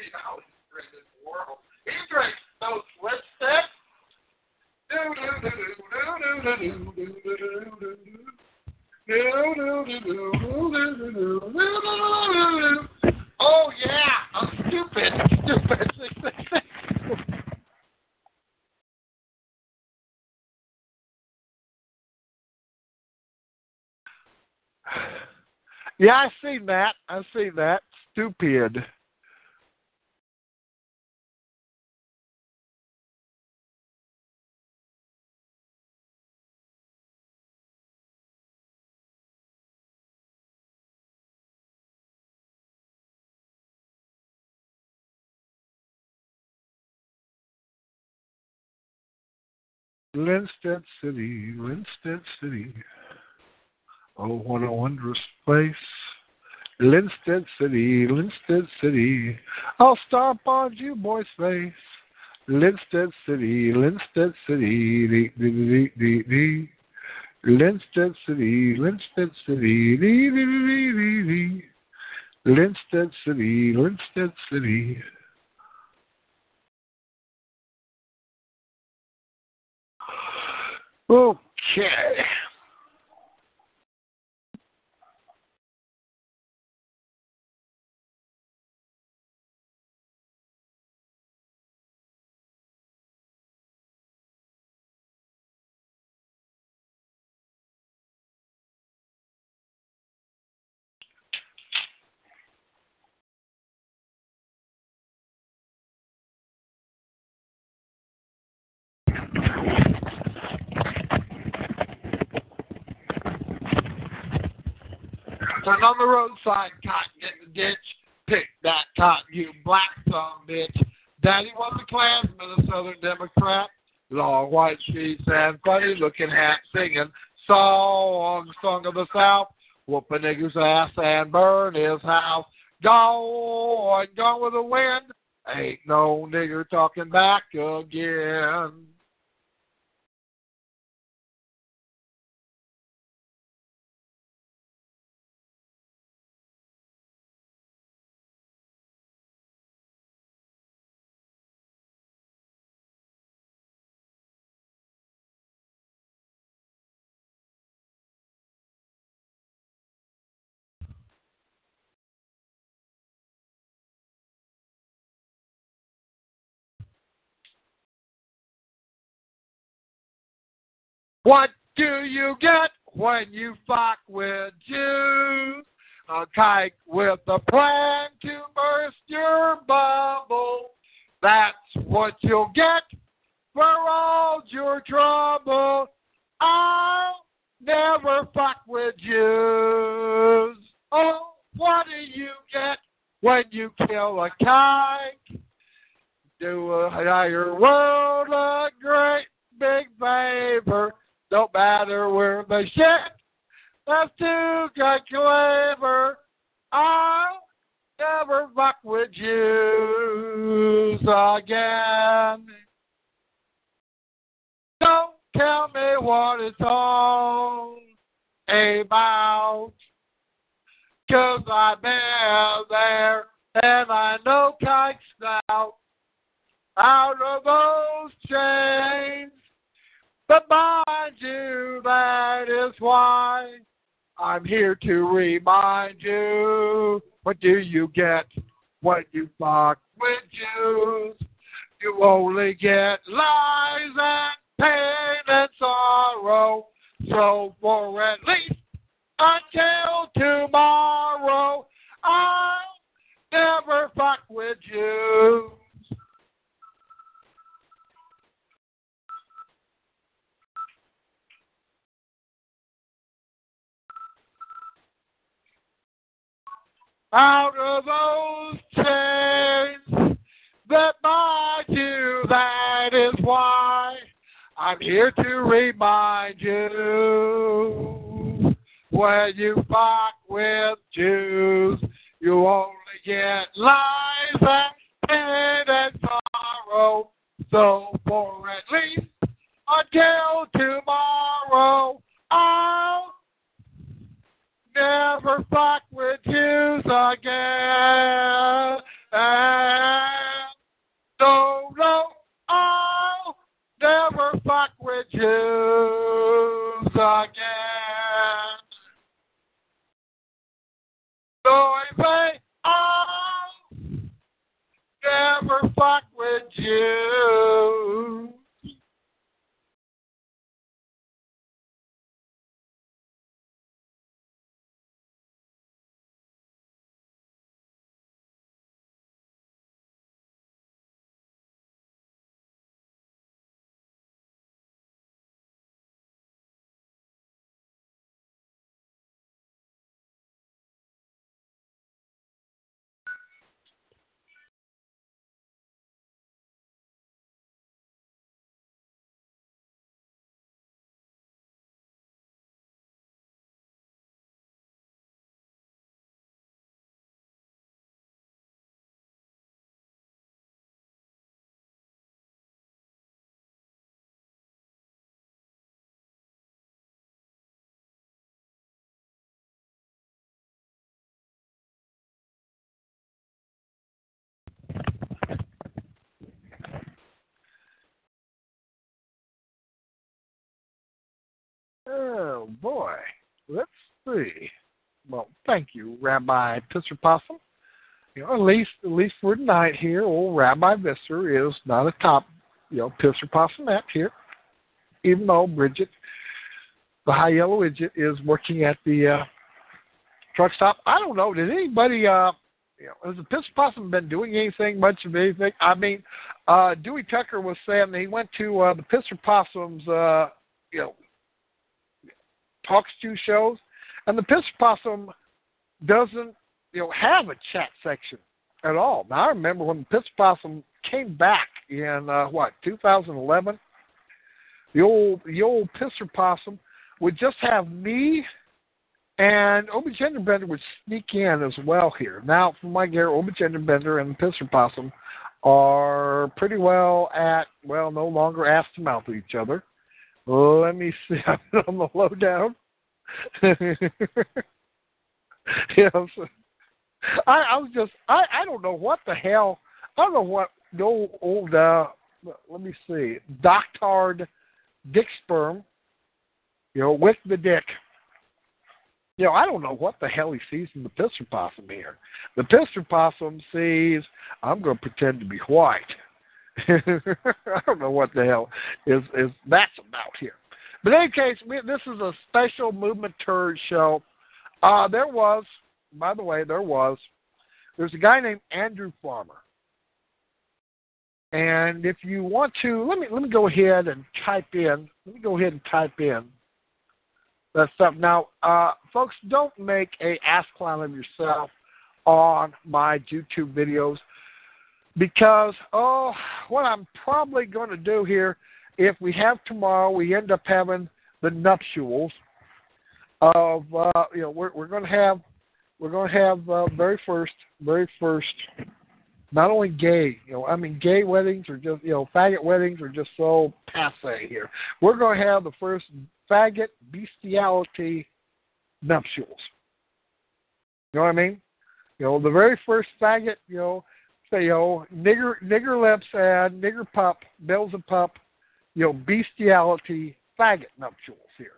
came out in this world. He drank those lipsticks. Oh yeah, I'm stupid, stupid. yeah, I seen that. I seen that. Stupid. Linstead City, Linstead City. Oh, what a wondrous place. Linstead City, Linstead City. I'll stomp on you boy's face. Linstead City, Linstead City, dee, dee, dee, dee, dee. Linstead City, Linstead City, dee, dee, dee, dee, dee. Linstead City, Linstead City. Okay. Turn on the roadside, cotton in the ditch. Pick that cotton, you black son bitch. Daddy was a Klansman, a Southern Democrat. Long white sheets and funny looking hat, singing song, song of the South. Whoop a nigger's ass and burn his house. Gone, gone with the wind. Ain't no nigger talking back again. What do you get when you fuck with Jews? A kike with a plan to burst your bubble. That's what you'll get for all your trouble. I'll never fuck with Jews. Oh, what do you get when you kill a kike? Do a higher world a great big favor. Don't matter where the shit. That's too flavor. I'll never fuck with Jews again. Don't tell me what it's all about. Cause I've been there and I know kikes now out of those chains. But mind you, that is why I'm here to remind you. What do you get when you fuck with Jews? You only get lies and pain and sorrow. So for at least until tomorrow, I'll never fuck with Jews. Out of those chains that bind you. That is why I'm here to remind you when you fuck with Jews, you only get lies and pain and sorrow. So for at least until tomorrow, I'll never fuck with Jews again. No, no, I'll never fuck with Jews again. So I say, I'll never fuck with Jews. Oh boy, let's see. Well, thank you, Rabbi Pisser Possum. You know, at least at least for tonight here, old Rabbi Visser is not a top, you know, Pisser Possumette here. Even though Bridget, the high yellow idiot, is working at the uh, truck stop. I don't know. Did anybody uh you know, has the Pisser Possum been doing anything much of anything? I mean, uh Dewey Tucker was saying that he went to uh the Pisser Possum's uh you know talks to shows, and the Piss Possum doesn't, you know, have a chat section at all. Now I remember when the Piss Possum came back in uh, what 2011. The old the old Pisser Possum would just have me and Obi Bender would sneak in as well here. Now, from my gear, Obi Bender and the Pisser Possum are pretty well at well, no longer ass to mouth with each other. Let me see. I'm on the lowdown. so I, I was just I, I don't know what the hell I don't know what the old, uh let me see doctored dick sperm you know with the dick you know I don't know what the hell he sees in the pisser possum here the pisser possum sees I'm going to pretend to be white I don't know what the hell is is that's about here but in any case, we, this is a special movement turd show. Uh, there was, by the way, there was, there's a guy named Andrew Farmer. And if you want to, let me let me go ahead and type in. Let me go ahead and type in that stuff. Now, uh, folks, don't make a ass clown of yourself on my YouTube videos because oh, what I'm probably going to do here, if we have tomorrow, we end up having the nuptials of uh, you know we're we're going to have we're going to have uh, very first very first not only gay you know I mean gay weddings are just you know faggot weddings are just so passe here. We're going to have the first faggot bestiality nuptials. You know what I mean? You know the very first faggot you know know nigger nigger lips and nigger pup bells and pup you know bestiality faggot nuptials here.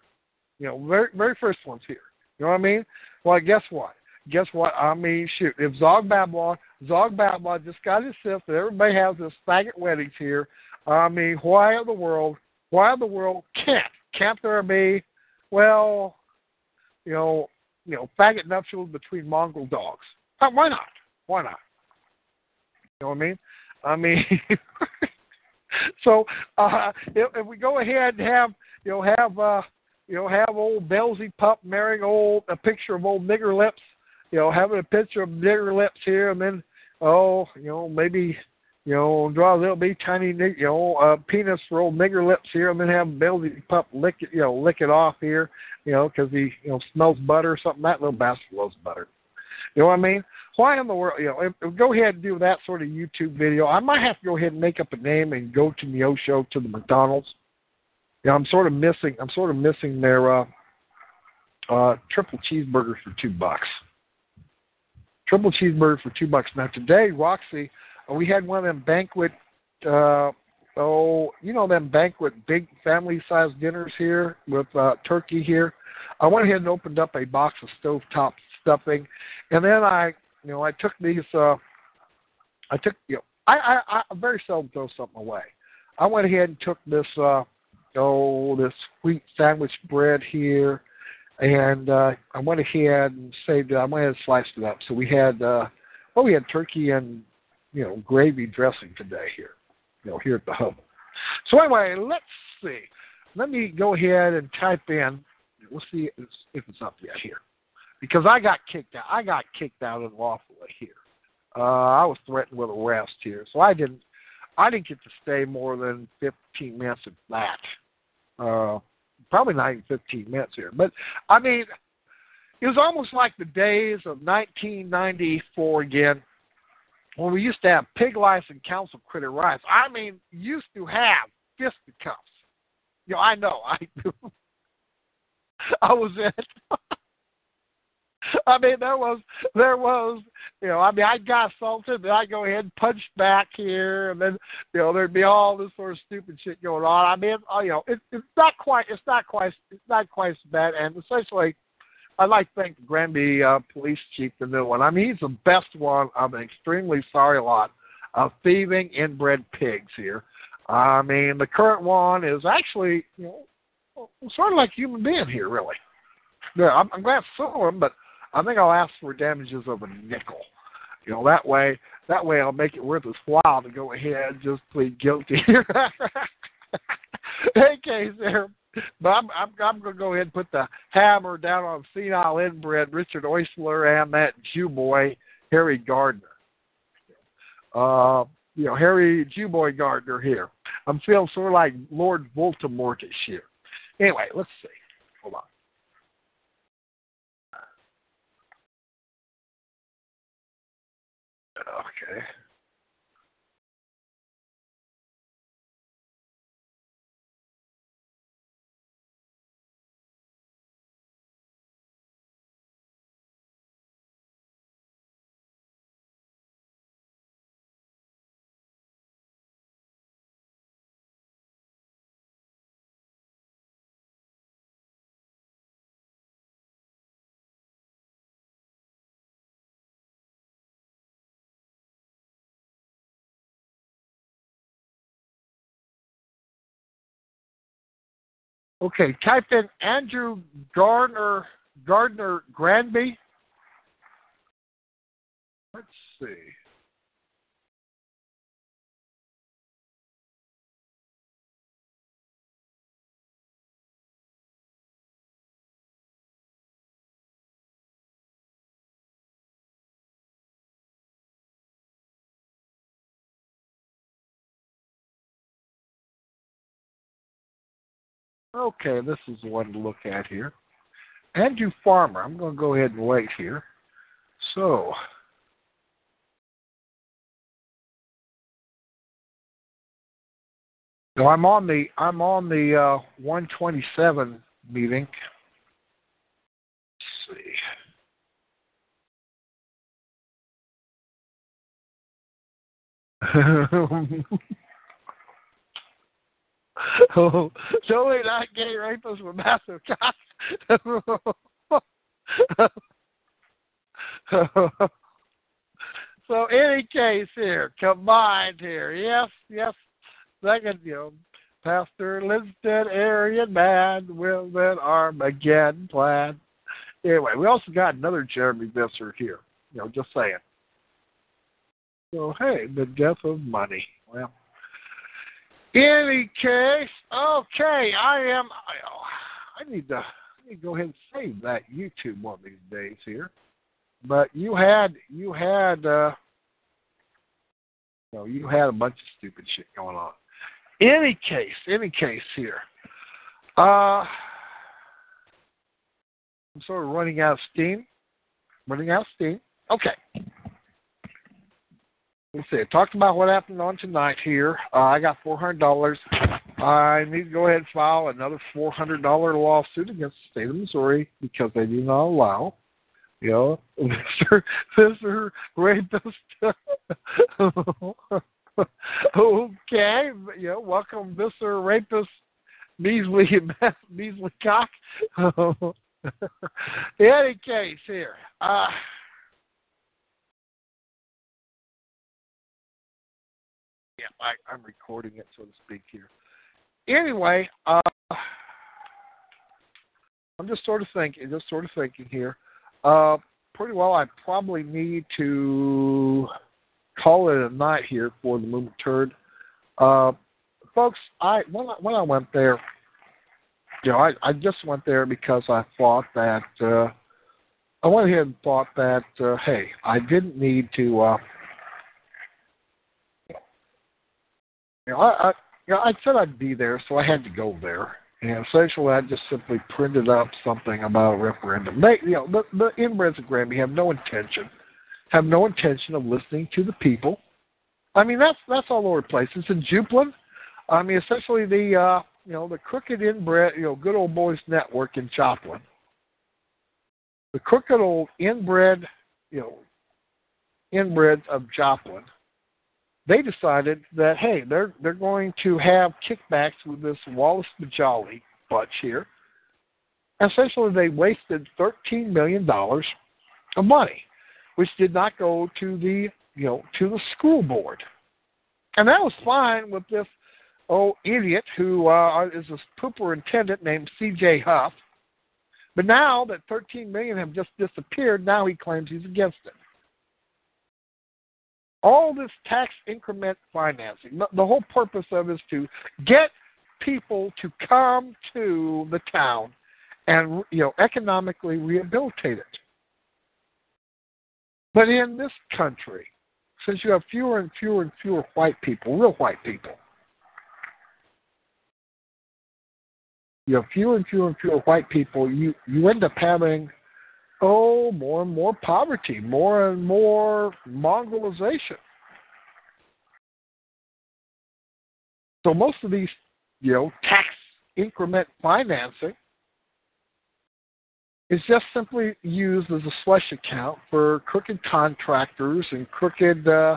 You know, very very first ones here. You know what I mean? Well, guess what? Guess what? I mean, shoot, if Zog Babylon, Zog Babylon just got his that everybody has this faggot weddings here. I mean, why in the world? Why in the world can't can't there be? Well, you know, you know, faggot nuptials between mongrel dogs. Uh, why not? Why not? Know what I mean? I mean, so uh, if, if we go ahead and have you know have uh, you know, have old Belsy Pup marrying old a picture of old nigger lips, you know, having a picture of nigger lips here, and then oh, you know, maybe you know, draw a little bitty tiny, you know, uh, penis for old nigger lips here, and then have Belsy Pup lick it, you know, lick it off here, you know, because he, you know, smells butter or something. That little bastard loves butter. You know what I mean? Why in the world, you know, go ahead and do that sort of YouTube video. I might have to go ahead and make up a name and go to Neosho to the McDonald's yeah, I'm sort of missing. I'm sort of missing their uh, uh, triple cheeseburger for two bucks. Triple cheeseburger for two bucks. Now today, Roxy, uh, we had one of them banquet. Uh, oh, you know them banquet big family-sized dinners here with uh, turkey here. I went ahead and opened up a box of stovetop stuffing, and then I, you know, I took these. Uh, I took, you know, I, I, I very seldom throw something away. I went ahead and took this. Uh, oh, this wheat sandwich bread here, and uh, I went ahead and saved it. I went ahead and sliced it up. So we had, uh, well, we had turkey and you know gravy dressing today here, you know, here at the hub. So anyway, let's see. Let me go ahead and type in. We'll see if it's up yet here, because I got kicked out. I got kicked out unlawfully here. Uh, I was threatened with arrest here, so I didn't. I didn't get to stay more than 15 minutes at that. Uh, probably not even 15 minutes here. But, I mean, it was almost like the days of 1994 again when we used to have pig license council critter rights. I mean, used to have fisticuffs. You know, I know. I do. I was in. I mean, there was there was you know, I mean, I got assaulted, and I go ahead and punch back here, and then you know there'd be all this sort of stupid shit going on. I mean, uh, you know, it, it's not quite it's not quite it's not quite as bad, and essentially. I'd like to thank the Granby uh, police chief, the new one. I mean, he's the best one of an extremely sorry lot of thieving inbred pigs here. I mean, the current one is actually, you know, sort of like human being here, really. Yeah, I'm, I'm glad to sue him, but I think I'll ask for damages of a nickel. You know, that way that way I'll make it worth his while to go ahead and just plead guilty. hey, there. But I'm I'm I'm gonna go ahead and put the hammer down on senile inbred Richard Oisler and that Jew boy Harry Gardner. Uh, you know, Harry Jew boy Gardner here. I'm feeling sort of like Lord Voldemortish here. Anyway, let's see. Hold on. Okay. Okay, type in Andrew Gardner Gardner Granby. Let's see. Okay, this is the one to look at here. Andrew Farmer. I'm going to go ahead and wait here. So, I'm on the I'm on the uh, 127 meeting. Let's see. oh, Joey not gay rapists with massive cocks. so any case here, combined here, yes, yes, second, you know, Pastor Linston, Aryan man, will women Armageddon plan. Anyway, we also got another Jeremy Visser here. You know, just saying. So hey, the death of money. Well, any case, okay, I am. I, I need to. I need to go ahead and save that YouTube one of these days here. But you had you had uh, no, you had a bunch of stupid shit going on. Any case, any case here. Uh, I'm sort of running out of steam. Running out of steam. Okay. Let's see. I talked about what happened on tonight here. Uh, I got four hundred dollars. I need to go ahead and file another four hundred dollar lawsuit against the state of Missouri because they do not allow, you know, Mr. Mr. Rapist. okay, you know, welcome, Mr. Rapist, measly measly cock. In any case, here. Uh, I, I'm recording it, so to speak, here. Anyway, uh, I'm just sort of thinking, just sort of thinking here. Uh, pretty well, I probably need to call it a night here for the movement turd. Uh, folks, I when I, when I went there, you know, I, I just went there because I thought that uh, I went ahead and thought that uh, hey, I didn't need to. Uh, know, I, I you know, I said I'd be there, so I had to go there. And essentially, I just simply printed up something about a referendum. They, you know, the, the inbreds of Granby have no intention, have no intention of listening to the people. I mean, that's that's all over the place. It's in Joplin. I mean, essentially the uh, you know the crooked inbred, you know, good old boys network in Joplin. The crooked old inbred, you know, inbreds of Joplin they decided that hey, they're they're going to have kickbacks with this Wallace Bajjali bunch here. Essentially, they wasted thirteen million dollars of money, which did not go to the you know to the school board, and that was fine with this old idiot who uh, is a superintendent named C.J. Huff. But now that thirteen million have just disappeared, now he claims he's against it all this tax increment financing, the whole purpose of is to get people to come to the town and you know economically rehabilitate it. But in this country, since you have fewer and fewer and fewer white people, real white people, you have fewer and fewer and fewer white people, you, you end up having oh, more and more poverty, more and more mongrelization. So most of these, you know, tax increment financing is just simply used as a slush account for crooked contractors and crooked, uh,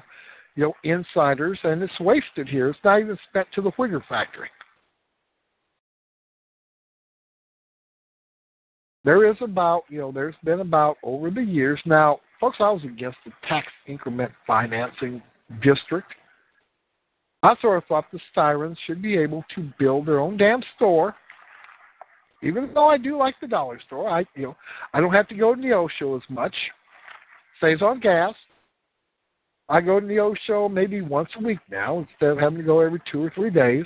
you know, insiders, and it's wasted here. It's not even spent to the Whigger factory. There is about, you know, there's been about over the years. Now, folks, I was against the tax increment financing district. I sort of thought the Sirens should be able to build their own damn store. Even though I do like the dollar store, I you know I don't have to go to the O show as much. Saves on gas. I go to the O show maybe once a week now instead of having to go every two or three days.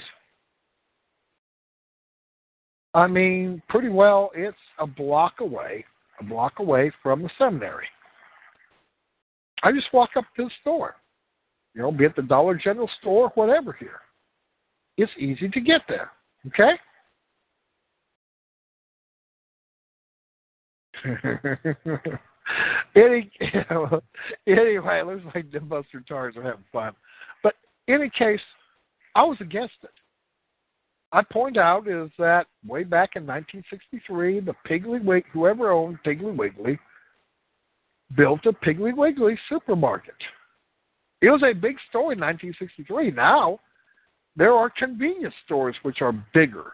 I mean, pretty well, it's a block away, a block away from the seminary. I just walk up to the store, you know, be at the Dollar General store, whatever here. It's easy to get there, okay? any, anyway, it looks like the Buster Tars are having fun. But in any case, I was against it. I point out is that way back in 1963, the Piggly Wiggly, whoever owned Piggly Wiggly, built a Piggly Wiggly supermarket. It was a big story in 1963. Now, there are convenience stores which are bigger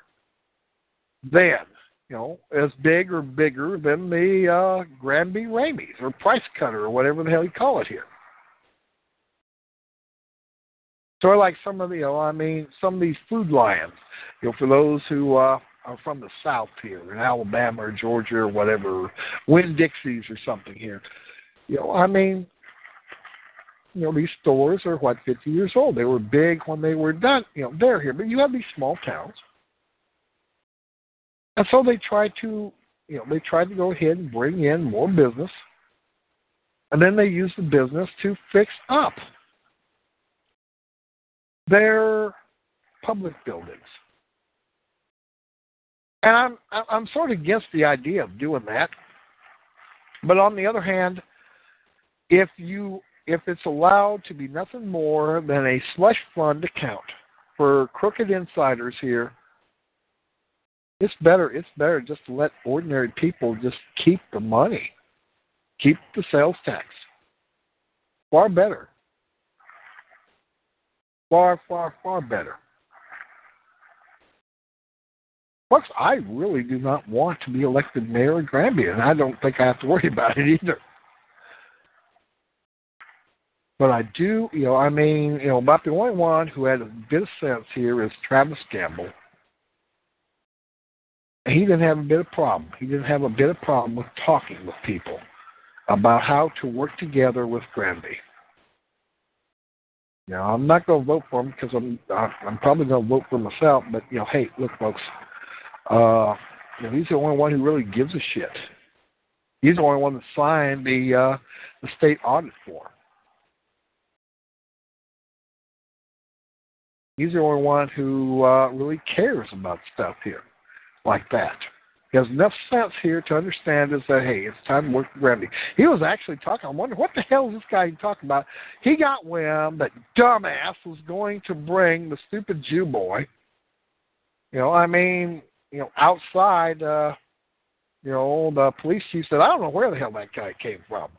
than, you know, as big or bigger than the uh, Granby Ramey's or Price Cutter or whatever the hell you call it here. So like some of the, you know, I mean, some of these food lions, you know, for those who uh, are from the South here, in Alabama or Georgia or whatever, Winn Dixie's or something here. You know, I mean, you know, these stores are what 50 years old. They were big when they were done. You know, they're here, but you have these small towns, and so they try to, you know, they try to go ahead and bring in more business, and then they use the business to fix up their public buildings. And I'm I'm sort of against the idea of doing that. But on the other hand, if you if it's allowed to be nothing more than a slush fund account for crooked insiders here, it's better it's better just to let ordinary people just keep the money. Keep the sales tax. Far better. Far, far, far better. Folks, I really do not want to be elected mayor of Granby, and I don't think I have to worry about it either. But I do, you know, I mean, you know, about the only one who had a bit of sense here is Travis Gamble. And he didn't have a bit of problem. He didn't have a bit of problem with talking with people about how to work together with Granby. Now, I'm not going to vote for him because I'm I'm probably going to vote for myself. But you know, hey, look, folks, uh, you know, he's the only one who really gives a shit. He's the only one that signed the uh, the state audit form. He's the only one who uh, really cares about stuff here like that. He has enough sense here to understand is that hey, it's time to work with Granby. He was actually talking. I wonder what the hell is this guy talking about? He got wind that dumbass was going to bring the stupid Jew boy. You know, I mean, you know, outside. uh You know, the police chief said, I don't know where the hell that guy came from.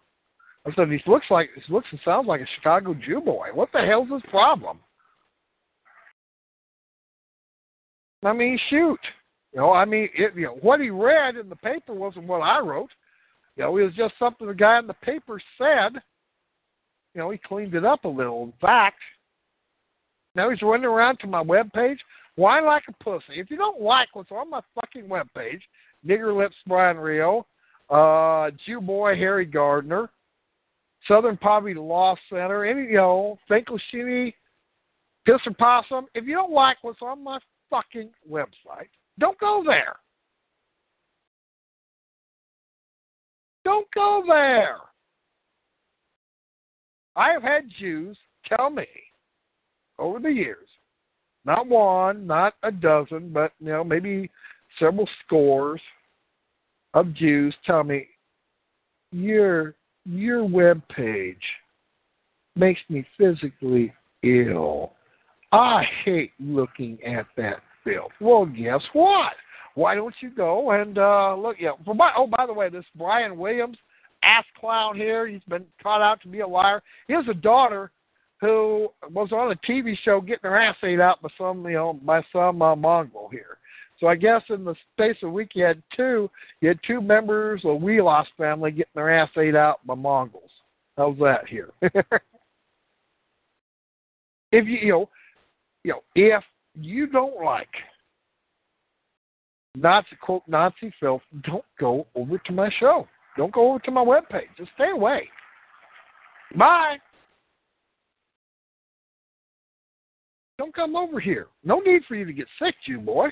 I said, he looks like he looks and sounds like a Chicago Jew boy. What the hell's his problem? I mean, shoot. You know, I mean, it, you know, what he read in the paper wasn't what I wrote. You know, it was just something the guy in the paper said. You know, he cleaned it up a little. In fact, now he's running around to my web page. Why like a pussy? If you don't like what's on my fucking web page, Nigger Lips Brian Rio, uh, Jew Boy Harry Gardner, Southern Poverty Law Center, any you know, Finkelstein, Pisser Possum. If you don't like what's on my fucking website, don't go there. Don't go there. I have had Jews tell me over the years, not one, not a dozen, but you know, maybe several scores of Jews tell me, your your web page makes me physically ill. I hate looking at that filth. Well, guess what? Why don't you go and uh look? Yeah. Oh, by the way, this Brian Williams ass clown here. He's been caught out to be a liar. He has a daughter who was on a TV show getting her ass ate out by some, you know, by some uh, Mongol here. So I guess in the space of a week, you had two. You had two members of the Wheelos family getting their ass ate out by Mongols. How's that here? if you, you know, you know, if you don't like Nazi quote Nazi filth, don't go over to my show. Don't go over to my webpage. Just stay away. Bye. Don't come over here. No need for you to get sick, you boy.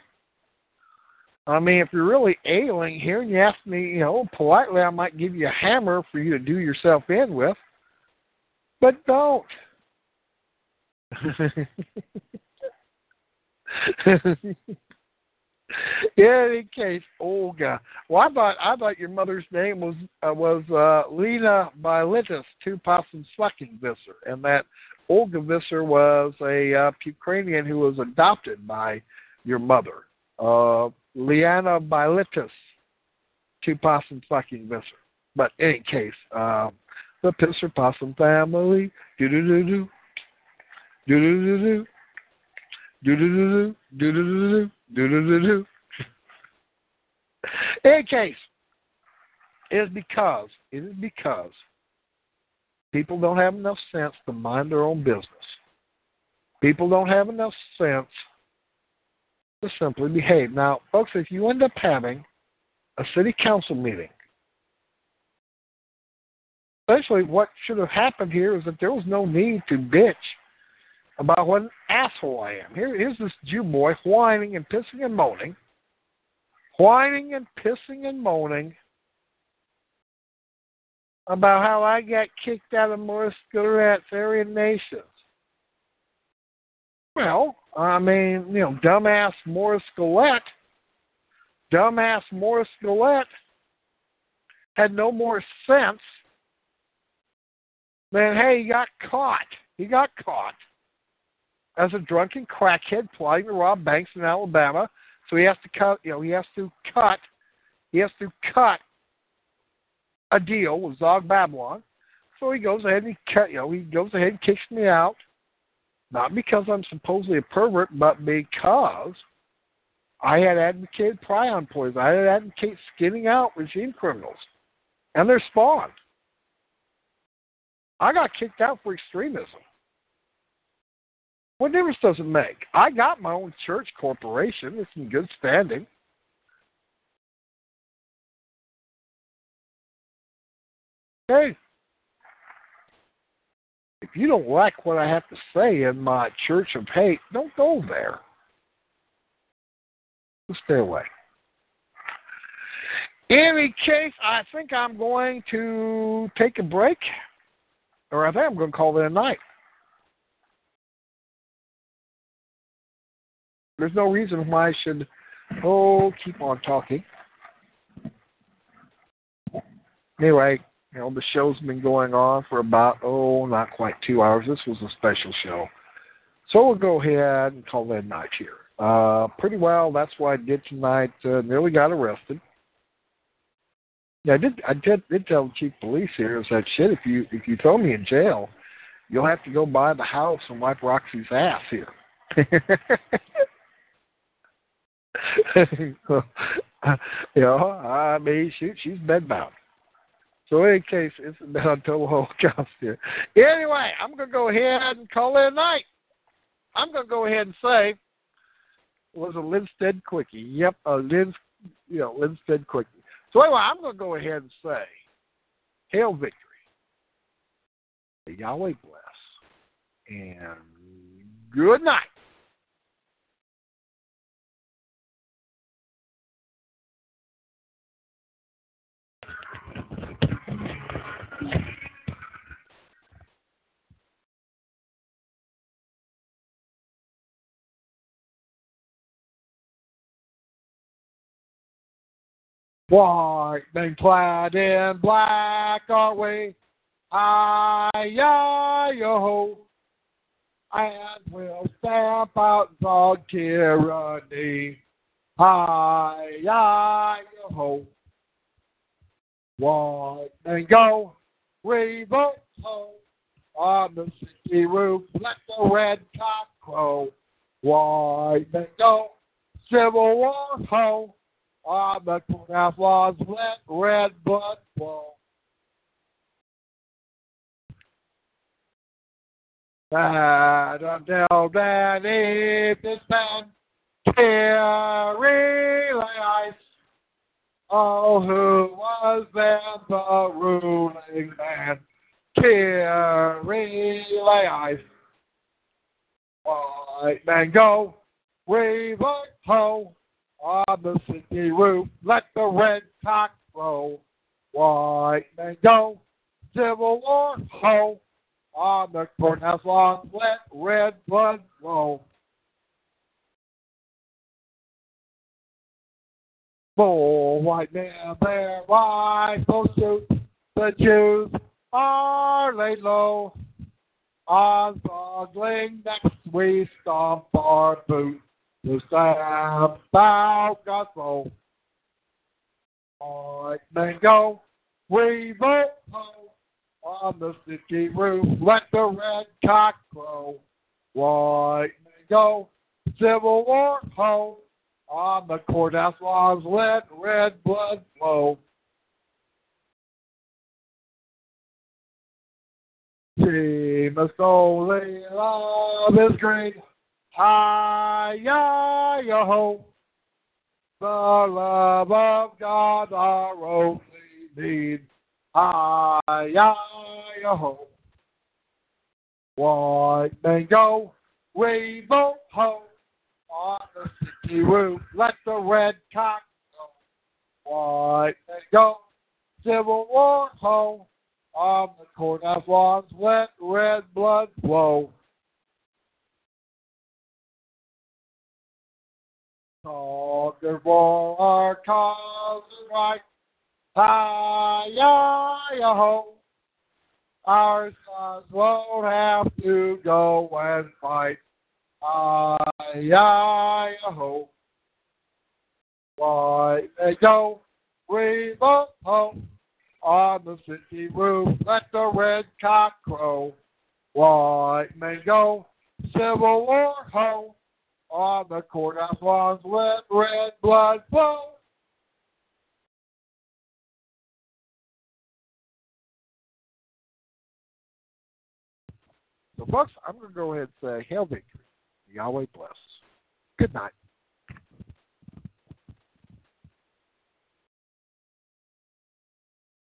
I mean, if you're really ailing here and you ask me, you know, politely, I might give you a hammer for you to do yourself in with. But don't. In any case, Olga. Well, I thought I thought your mother's name was uh, was uh, Lena Bilitis, two possums fucking Visser, and that Olga Visser was a uh, Ukrainian who was adopted by your mother, uh, Liana Bilitis, two possum Visser. But in any case, um, the Pisser Possum family, do do do do, do do do do. Do do do do do do do do do. In any case, it is because it is because people don't have enough sense to mind their own business. People don't have enough sense to simply behave. Now, folks, if you end up having a city council meeting, essentially what should have happened here is that there was no need to bitch about what an asshole I am. Here, here's this Jew boy whining and pissing and moaning, whining and pissing and moaning about how I got kicked out of Morris Gulett's Aryan Nations. Well, I mean, you know, dumbass Morris Gulett, dumbass Morris Gulett had no more sense than, hey, he got caught. He got caught as a drunken crackhead plotting to rob banks in Alabama. So he has to cut, you know, he has to cut, he has to cut a deal with Zog Babylon. So he goes ahead and he cut, you know, he goes ahead and kicks me out, not because I'm supposedly a pervert, but because I had advocated prion poison. I had advocated skinning out regime criminals and their spawn. I got kicked out for extremism. What difference does it make? I got my own church corporation. It's in good standing. Hey, if you don't like what I have to say in my church of hate, don't go there. Just stay away. In any case, I think I'm going to take a break, or I think I'm going to call it a night. There's no reason why I should, oh, keep on talking. Anyway, you know, the show's been going on for about, oh, not quite two hours. This was a special show. So we'll go ahead and call a night here. Uh, pretty well, that's what I did tonight. Uh, nearly got arrested. Yeah, I did. I did, did tell the chief police here is that shit. If you if you throw me in jail, you'll have to go buy the house and wipe Roxy's ass here. you know, I mean, she, she's bedbound. So in any case, it's been a total holocaust here. Anyway, I'm to go ahead and call it a night. I'm to go ahead and say it was a Linstead quickie. Yep, a Lin, you know, Linstead quickie. So anyway, I'm to go ahead and say, hail victory. Yahweh bless. And good night. White men clad in black are we, I-yo, oh and we'll stamp out the tyranny, I-yo. Oh White men go, vote ho, on the city roof, let the red cock crow. White men go, Civil War ho, on the courthouse laws, let red blood flow. And until then, if this man carry ice, oh, who was then the ruling man? Carry ice. White man go, wave a on the city roof. Let the red cock crow. White man go. Civil War ho. On the courthouse lawn, let red blood flow. Four white men, their rifles shoot. The Jews are laid low. On struggling necks we stomp our boots to stamp out God's soul. White men go, we vote ho on the city roof. Let the red cock crow. White men go, Civil War ho on the courthouse lawns. Let red blood flow. Team of solely love is great. Hi, ya, yo, The love of God our only need. Hi, ya, yo, White men go, we vote ho on the Let the red cock go. White men go, Civil War ho on the courthouse lawns. Let red blood flow. Conquer for our cause is right. Hi-ya-ya-ho. Our sons won't have to go and fight. Hi-ya-ya-ho. Why they go, we home on the city roof. Let the red cock crow. White men go, Civil War ho. On the courthouse lawns, let red blood flow. So, folks, I'm going to go ahead and say, Hail Victory. Yahweh bless. Good night.